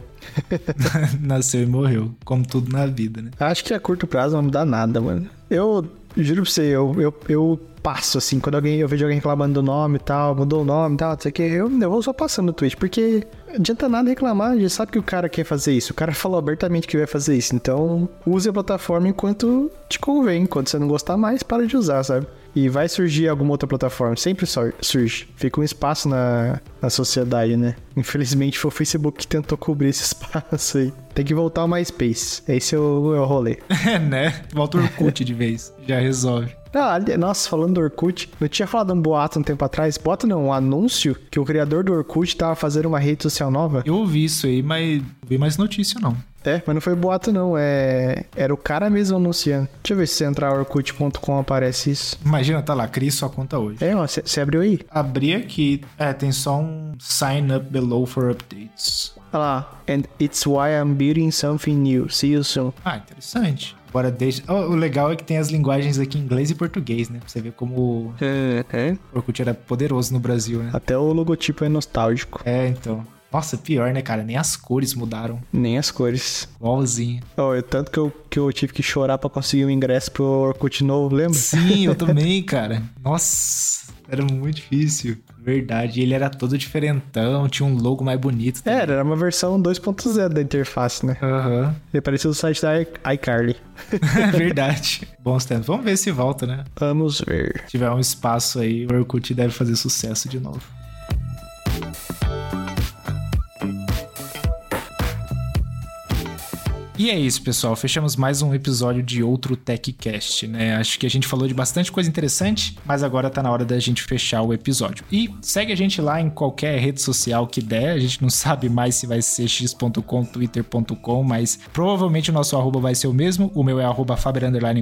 S2: Nasceu e morreu. Como tudo na vida, né?
S1: Acho que a curto prazo não vai mudar nada, mano. Eu juro pra você, eu, eu, eu passo, assim, quando alguém, eu vejo alguém reclamando do nome e tal, mudou o nome e tal, não sei o que, eu, eu vou só passando no Twitch, porque não adianta nada reclamar, já sabe que o cara quer fazer isso, o cara falou abertamente que vai fazer isso, então use a plataforma enquanto te convém, quando você não gostar mais, para de usar, sabe? E vai surgir alguma outra plataforma, sempre sur- surge. Fica um espaço na, na sociedade, né? Infelizmente foi o Facebook que tentou cobrir esse espaço aí. Tem que voltar ao MySpace. Esse é o, é o rolê.
S2: É, né? Volta o Orkut de vez. Já resolve.
S1: Ah, nossa, falando do Orkut, não tinha falado um boato um tempo atrás? Boato não, um anúncio que o criador do Orkut tava fazendo uma rede social nova?
S2: Eu ouvi isso aí, mas não vi mais notícia, não.
S1: É, mas não foi boato não, é... Era o cara mesmo anunciando. Deixa eu ver se você entrar orkut.com aparece isso.
S2: Imagina, tá lá, crie sua conta hoje.
S1: É, ó, você abriu aí?
S2: Abri aqui. É, tem só um sign up below for updates.
S1: Olha lá. And it's why I'm building something new. See you soon.
S2: Ah, interessante. Agora deixa. Oh, o legal é que tem as linguagens aqui em inglês e português, né? Pra você ver como
S1: É,
S2: o Orkut era poderoso no Brasil, né?
S1: Até o logotipo é nostálgico.
S2: É, então. Nossa, pior, né, cara? Nem as cores mudaram.
S1: Nem as cores.
S2: Igualzinho.
S1: Oh, eu, tanto que eu, que eu tive que chorar pra conseguir um ingresso pro Orkut novo, lembra?
S2: Sim, eu também, cara. Nossa, era muito difícil. Verdade. Ele era todo diferentão, tinha um logo mais bonito. também.
S1: Era, era uma versão 2.0 da interface, né?
S2: Aham.
S1: Ele parecia o site da iCarly.
S2: Verdade. Bons tempos. Vamos ver se volta, né?
S1: Vamos ver.
S2: Se tiver um espaço aí, o Orkut deve fazer sucesso de novo. E é isso, pessoal. Fechamos mais um episódio de outro TechCast, né? Acho que a gente falou de bastante coisa interessante, mas agora tá na hora da gente fechar o episódio. E segue a gente lá em qualquer rede social que der. A gente não sabe mais se vai ser x.com, twitter.com, mas provavelmente o nosso arroba vai ser o mesmo. O meu é arroba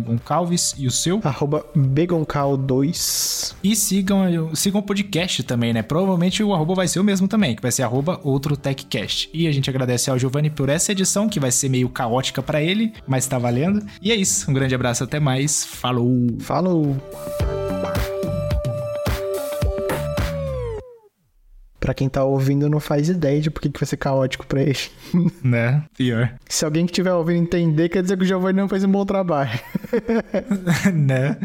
S2: Goncalves e o seu?
S1: Arroba Begoncal2.
S2: E sigam, sigam o podcast também, né? Provavelmente o arroba vai ser o mesmo também, que vai ser arroba outro TechCast. E a gente agradece ao Giovanni por essa edição, que vai ser meio caótica pra ele, mas tá valendo. E é isso. Um grande abraço, até mais. Falou!
S1: Falou! Pra quem tá ouvindo, não faz ideia de por que que vai ser caótico pra ele.
S2: Né? Pior.
S1: Se alguém que estiver ouvindo entender, quer dizer que o Giovanni não fez um bom trabalho.
S2: né?